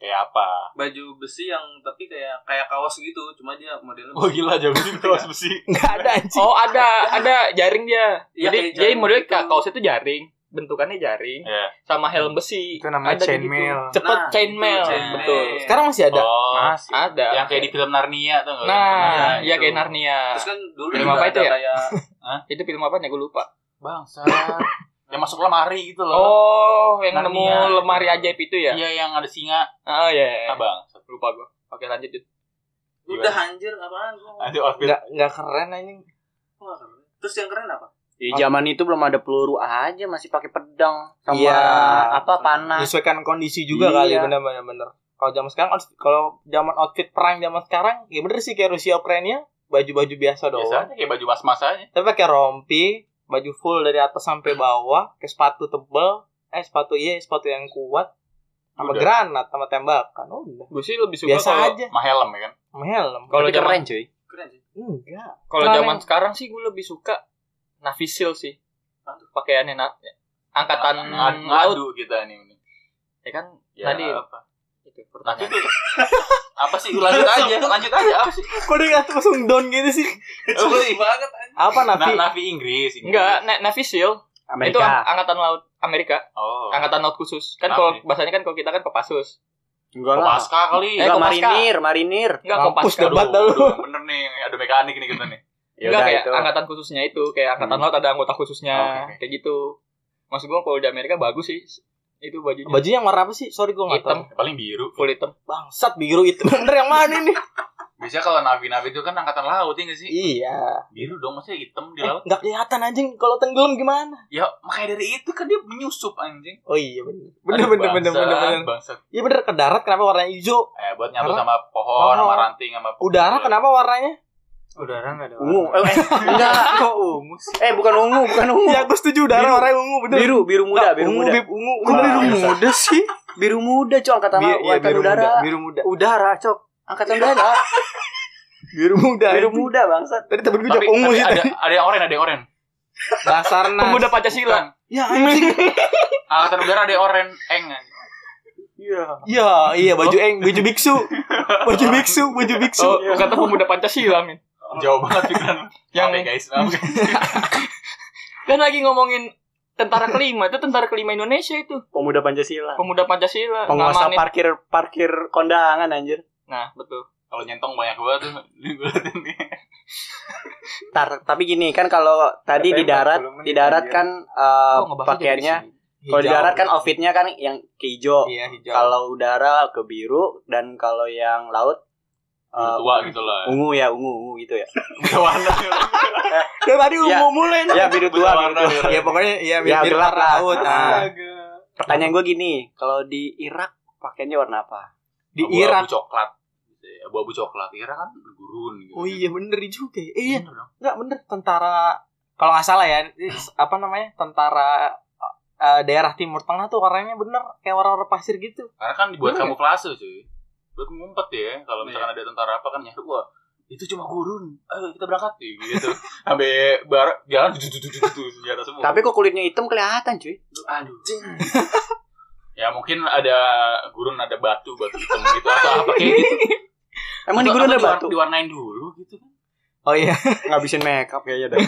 Kayak apa? baju besi yang tapi kayak kayak kaos gitu cuma dia modelnya Oh gila jauh itu kaos besi. Nggak ada anjing. Oh ada, ada jaring dia. Iya, jadi kayak jadi jaring model gitu. kayak kaos itu jaring, bentukannya jaring, Iya. sama helm besi. Itu namanya Ada kayak chainmail. Gitu. Cepet Nah, chainmail, chainmail. betul. Sekarang masih ada. Oh, Masih. Ada. yang kayak di film Narnia tuh nggak? Nah, Iya, ya kayak Narnia. terus kan dulu Film apa itu ya? kayak Itu film apa gue lupa. Bangsa. Yang masuk lemari gitu loh. Oh, yang Narnia, nemu itu. lemari ajaib itu ya? Iya yang ada singa. Oh iya. Ah, bang. Lupa gue. Oke lanjut. Dit. udah anjir apaan gua Nanti outfit. Nggak nggak keren anjing. Terus yang keren apa Di zaman itu belum ada peluru aja, masih pakai pedang sama Iya. apa panah. Menyesuaikan kondisi juga Iya. kali bener-bener bener. Kalau zaman sekarang outfit- kalau zaman outfit perang zaman sekarang ya bener sih kayak Rusia Ukraina baju-baju biasa doang. Biasa aja kayak baju mas-mas aja. Tapi pakai rompi, baju full dari atas sampai bawah, pakai sepatu tebal, eh sepatu iya sepatu yang kuat, sama Udah. granat, sama tembakan. Oh, udah. Gue sih lebih suka Biasa kalau aja. Sama helm ya kan. Sama helm. kalau zaman keren cuy. keren sih Enggak. kalau zaman sekarang sih gue lebih suka Navy Seal sih. Pakaiannya na- angkatan laut ngadu kita nih. Ya kan Ya, tadi apa? Itu Tapi pertanyaan. apa sih? Lanjut aja, lanjut aja apa sih? Kok dia nggak langsung down gitu sih? Apa sih? Apa Na Nafi? Navi Inggris, Inggris. Enggak, Na- Navy SEAL itu ang- Amerika. angkatan laut Amerika, Oh. angkatan laut khusus. Kan kalau bahasanya kan kalau kita kan Kopassus. Enggak lah. Kopaska kali. Eh, Enggak Kopaska. marinir, marinir. Enggak Kopaska. debat dah lu. Aduh, bener nih, ada mekanik nih kita nih. Ya Enggak kayak itu. angkatan khususnya itu, kayak angkatan Hmm. laut ada anggota khususnya, oke. kayak gitu. Maksud gua kalau di Amerika bagus sih itu bajunya. Baju yang warna apa sih? Sorry gue nggak Hitam. tahu. Paling biru. full hitam. Bangsat biru itu bener yang mana nih? Biasanya kalau Navi-Navi itu kan angkatan laut ya nggak sih? Iya. Biru dong, maksudnya hitam di Eh, laut. nggak kelihatan anjing kalau tenggelam gimana? Ya, makanya dari itu kan dia menyusup anjing. Oh iya bener. Bener Aduh, bener bener bangsat, bener bener. bangsat. Iya bener ke darat kenapa warnanya hijau? Eh, buat nyatu sama pohon, sama Oh. ranting, sama Udara kenapa warnanya? Udara enggak ada. Ungu. Eh, enggak. Kok ungu sih? Eh, bukan ungu, bukan ungu. Iya gue setuju udara Biru. warnanya ungu bener. Biru, biru muda, biru ungu, muda. Bib, ungu. Kok biru muda sih? Biru muda, Cok, angkatan Bi- iya, angkatan biru udara. muda. Biru muda. Udara, Cok. Angkatan udara. Biru muda. Biru muda, bangsat. Tadi temen gue jawab ungu sih ada, ada yang oranye, ada yang oranye. Basarnas. Pemuda Pancasila. Ya anjing. Angkatan udara ada yang oranye, eng. Iya. Iya, iya baju eng, baju biksu. Baju biksu, baju biksu. Oh, kata pemuda Pancasila, Min. Jauh banget pikiran. Yang- ya, guys. Kan lagi ngomongin tentara kelima, itu tentara kelima Indonesia itu. Pemuda Pancasila. Pemuda Pancasila. Penguasa ngamanin- parkir parkir kondangan anjir. Nah, betul. Kalau nyentong banyak banget tuh. Tar, tapi gini kan kalau tadi di darat, 40 menit, di darat kan eh, Kok ngebahasnya pakaiannya kalau di darat kan outfitnya kan yang ke hijau. Iya, hijau. Kalau udara ke biru dan kalau yang laut eh, tua gitu lah. ungu ya, ungu, ungu gitu ya. Beda warna. Dari tadi Ya. ungu mulai. ya biru tua, biru tua. Ya pokoknya ya Ya, biru gelap lah. laut. Nah. Pertanyaan gue gini, kalau di Irak pakaiannya warna apa? Di Abu-abu Irak. coklat. Abu-abu coklat. Irak kan gurun gitu. Oh iya bener juga. Eh, iya, enggak bener tentara kalau nggak salah ya, apa namanya? Tentara eh, daerah Timur Tengah tuh warnanya bener kayak warna-warna pasir gitu. Karena kan dibuat Bener kamuflase cuy. Buat ngumpet ya. Kalau misalkan ada tentara apa kan nyari wah itu cuma gurun. Ayo kita berangkat Ya, gitu. Sampai barat jalan tuh senjata semua. Tapi kok kulitnya hitam kelihatan cuy. aduh. ya mungkin ada gurun ada batu batu hitam gitu atau apa kayak gitu. Emang di atau ada diwar- batu? Diwarnain dulu gitu kan. Oh iya. Ngabisin makeup kayaknya dah. Ya.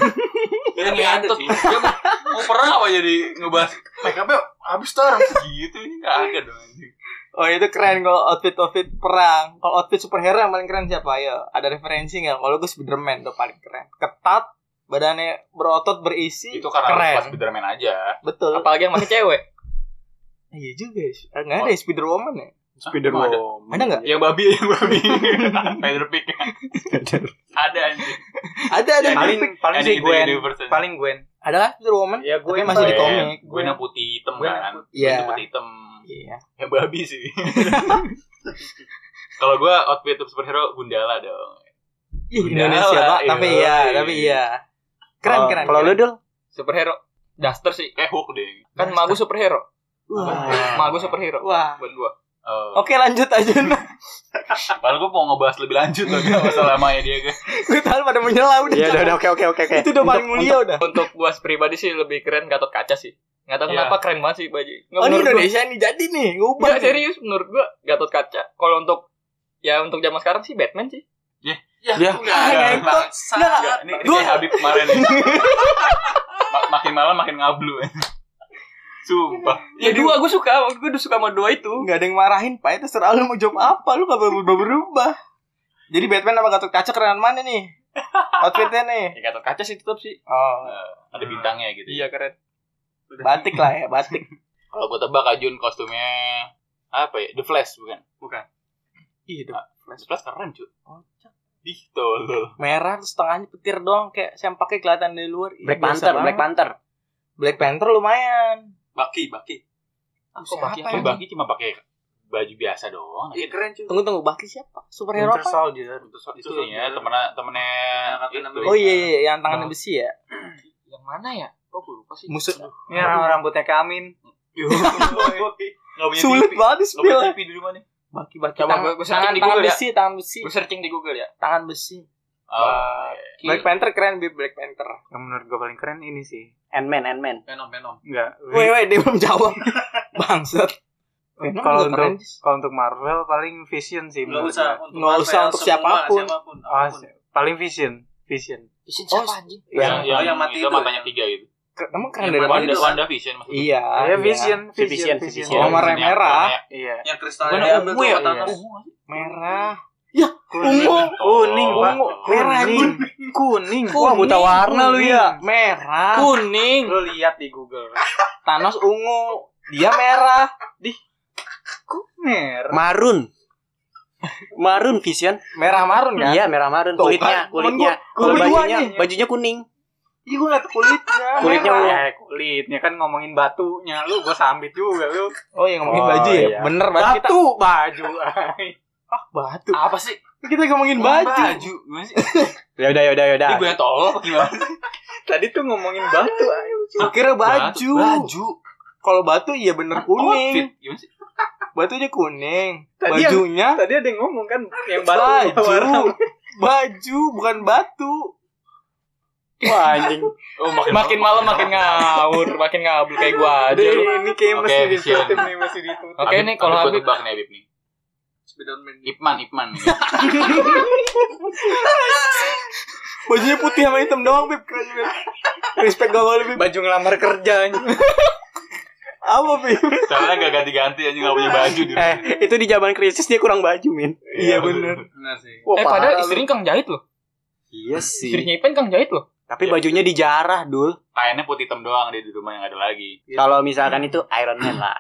Ya mau, mau pernah apa jadi ngebahas make upnya habis tar gitu ini nggak ada dong anjing. Oh itu keren kalau outfit outfit perang. Kalau outfit superhero yang paling keren siapa ya? Ada referensi nggak? Kalau gue Spiderman tuh paling keren. Ketat, badannya berotot berisi. Itu karena keren. pas Spiderman aja. Betul. Apalagi yang pakai cewek. Iya juga. ya. Nggak ada ya Spiderwoman ya? Spiderman ada. Ada nggak? Yang babi yang babi. Spider Pig. ada anjing. Ada ada. Paling paling sih di Gwen. Paling Gwen. Ada kan Spiderwoman? Ya, Tapi Gwen masih di komik. Gue yang putih hitam Gwen kan. Iya. Gwen putih hitam. Iya. Yang babi sih. Kalau gue outfit superhero Gundala dong. Ih, Gundala, Indonesia pak. Tapi iya. iya, tapi iya. Keren Kalau- keren. Kalau lu dul? Superhero. Duster sih. Kayak Hulk deh. Kan magu superhero. Wah. Magu superhero. Wah. Buat gua. Oh. Oke lanjut aja. Padahal gue mau ngebahas lebih lanjut lagi masalah Maya dia kan. gue tahu pada menyela udah. Iya, udah, oke, oke, oke, oke. Itu udah paling mulia udah. Untuk gua pribadi sih lebih keren Gatot Kaca sih. Nggak tahu Iya. kenapa keren banget sih baju. Nggak, Oh ini menurut gua- Indonesia nih jadi nih ngubah. Nggak, serius menurut gua Gatot Kaca. Kalau untuk ya untuk zaman sekarang sih Batman sih. Ya, Ya. enggak, Ah, enggak, enggak. Nggak, Enggak, Ini, ini Gua- kayak Habib kemarin nih. Ma- makin malam makin ngablu. Sumpah. Ya dua gua suka, gua udah suka sama dua itu. Nggak ada yang marahin pak itu serah lu mau jawab apa lu gak berubah berubah. Jadi Batman sama Gatot Kaca kerenan mana nih? Outfitnya nih. Ya Gatot Kaca sih tetap sih. Oh Ada bintangnya gitu. Iya keren. Batik lah ya batik. Kalau gue tebak Ajun kostumnya apa ya? The Flash bukan? Bukan. Iya dong. The Flash keren cuy. Kocak. Ih, tolol. Merah setengahnya petir doang kayak sempaknya kelihatan dari luar. Black Panther, Black. Panther. Black Panther lumayan. Baki, Baki. Aku Siapa Baki ya? Baki cuma pakai baju biasa doang. Iya keren cuy. Tunggu tunggu Baki siapa? Superhero Winter apa? Soldier. Itu ya temennya temennya. Oh iya, iya yang tangannya besi ya. Yang mana ya? Kok gua lupa sih. Musuh. Ini orang rambutnya Kamin. Sulit banget di punya spill. TV di rumah nih. Baki Baki. Coba tangan, searching tangan, di tangan ya. besi, tangan besi, Gua searching di Google ya. tangan besi. Oh. Black Panther keren Bib Black Panther. Yang menurut gue paling keren ini sih. Ant-Man, Ant-Man. Venom, Venom. Enggak. Woi woi dia belum jawab. Bangsat. Kalau untuk kalau untuk Marvel paling Vision sih. Nggak menurut usah untuk Nggak Marvel, usah untuk semua, siapa pun. siapa pun. Ah, apa pun. si- paling Vision, Vision. Vision Oh, siapa anjing? yang, Oh, yang, yang mati itu itu matanya ya? tiga gitu Emang keren Yang dari mana? Wanda, itu? Wanda Vision maksudnya Iya. Ya iya. Vision, Si Vision, Vision, si Vision. Vision. Oh, warna merah. Iya. Yang kristal Bukan diambil ungu tuh ya? Ungu sih? Merah. Kuning. Ungu. Kuning, Oh, Pak. Ungu. Merah Kuning. Kuning. Wah, buta warna lu ya. Merah. Kuning. Lu lihat di Google. Thanos ungu. Dia merah. Merah. Marun. Marun Vision. Merah marun kan? Iya, merah marun kulitnya, kan, kulitnya. Kalau bajunya, bajunya kuning. Iya gue ngeliat kulitnya. Kulitnya. Eh, kulitnya kan ngomongin batunya. Lu gua sambit juga lu. Oh yang ngomongin Oh, baju ya? iya. Bener banget kita. Batu baju. Ah batu. apa sih Kita ngomongin baju. baju Ya udah, ya udah, ya udah. gue apa gimana Tadi tuh ngomongin batu. Gue kira baju. baju Kalau batu iya bener kuning. outfit gimana sih Batunya kuning. Tadi yang- Bajunya Tadi ada yang ngomong kan yang batu baju. warna Baju bukan batu. Wah, anjing. oh makin Makin malam makin ngawur, makin ngabul kayak gua aja. Lu. ini kayak mesti Vision. ditutup nih, mesti ditutup. Oke nih kalau Habib tebak nih Habib nih Spiderman. Ipman Ipman Bajunya putih sama hitam doang, Bib. Keren, Bib. Respect gak boleh, Bib. Baju ngelamar kerja Apa, Bib? soalnya gak ganti-ganti aja gak punya baju di. Eh, itu di zaman krisis dia kurang baju, Min. Iya bener. Benar sih. Wah, eh padahal istrinya Kang Jahit loh. Iya sih. Istrinya Ipen Kang Jahit loh. Tapi bajunya dijarah, Dul. kainnya putih hitam doang dia di rumah yang ada lagi Kalau misalkan itu Iron Man lah.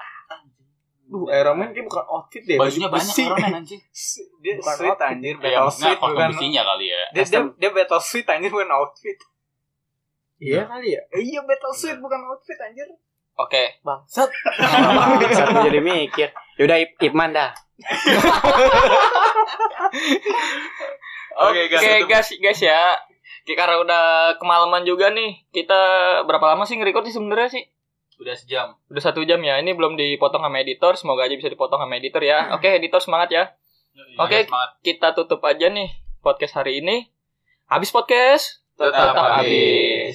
Duh, Iron Man kayak bukan outfit deh. bajunya baju banyak orang kan anjing Dia Bukan outfit. anjir, ya battle maksudnya sweet bukan kondisinya kali ya dia, dia, dia battle sweet anjir bukan outfit Iya kali ya. Eh, Iya battle sweet bukan outfit anjir Oke. Bangsat. Satu jadi mikir. Yaudah Ip Ipman dah. Oke, guys, Oke itu- guys, guys ya. Karena udah kemalaman juga nih, kita berapa lama sih nge-record sih sebenarnya sih? udah sejam Udah satu jam ya. Ini belum dipotong sama editor. Semoga aja bisa dipotong sama editor ya. Oke, editor semangat ya. Oke. semangat Kita tutup aja nih podcast hari ini. Habis podcast. tetap Tetap habis habis.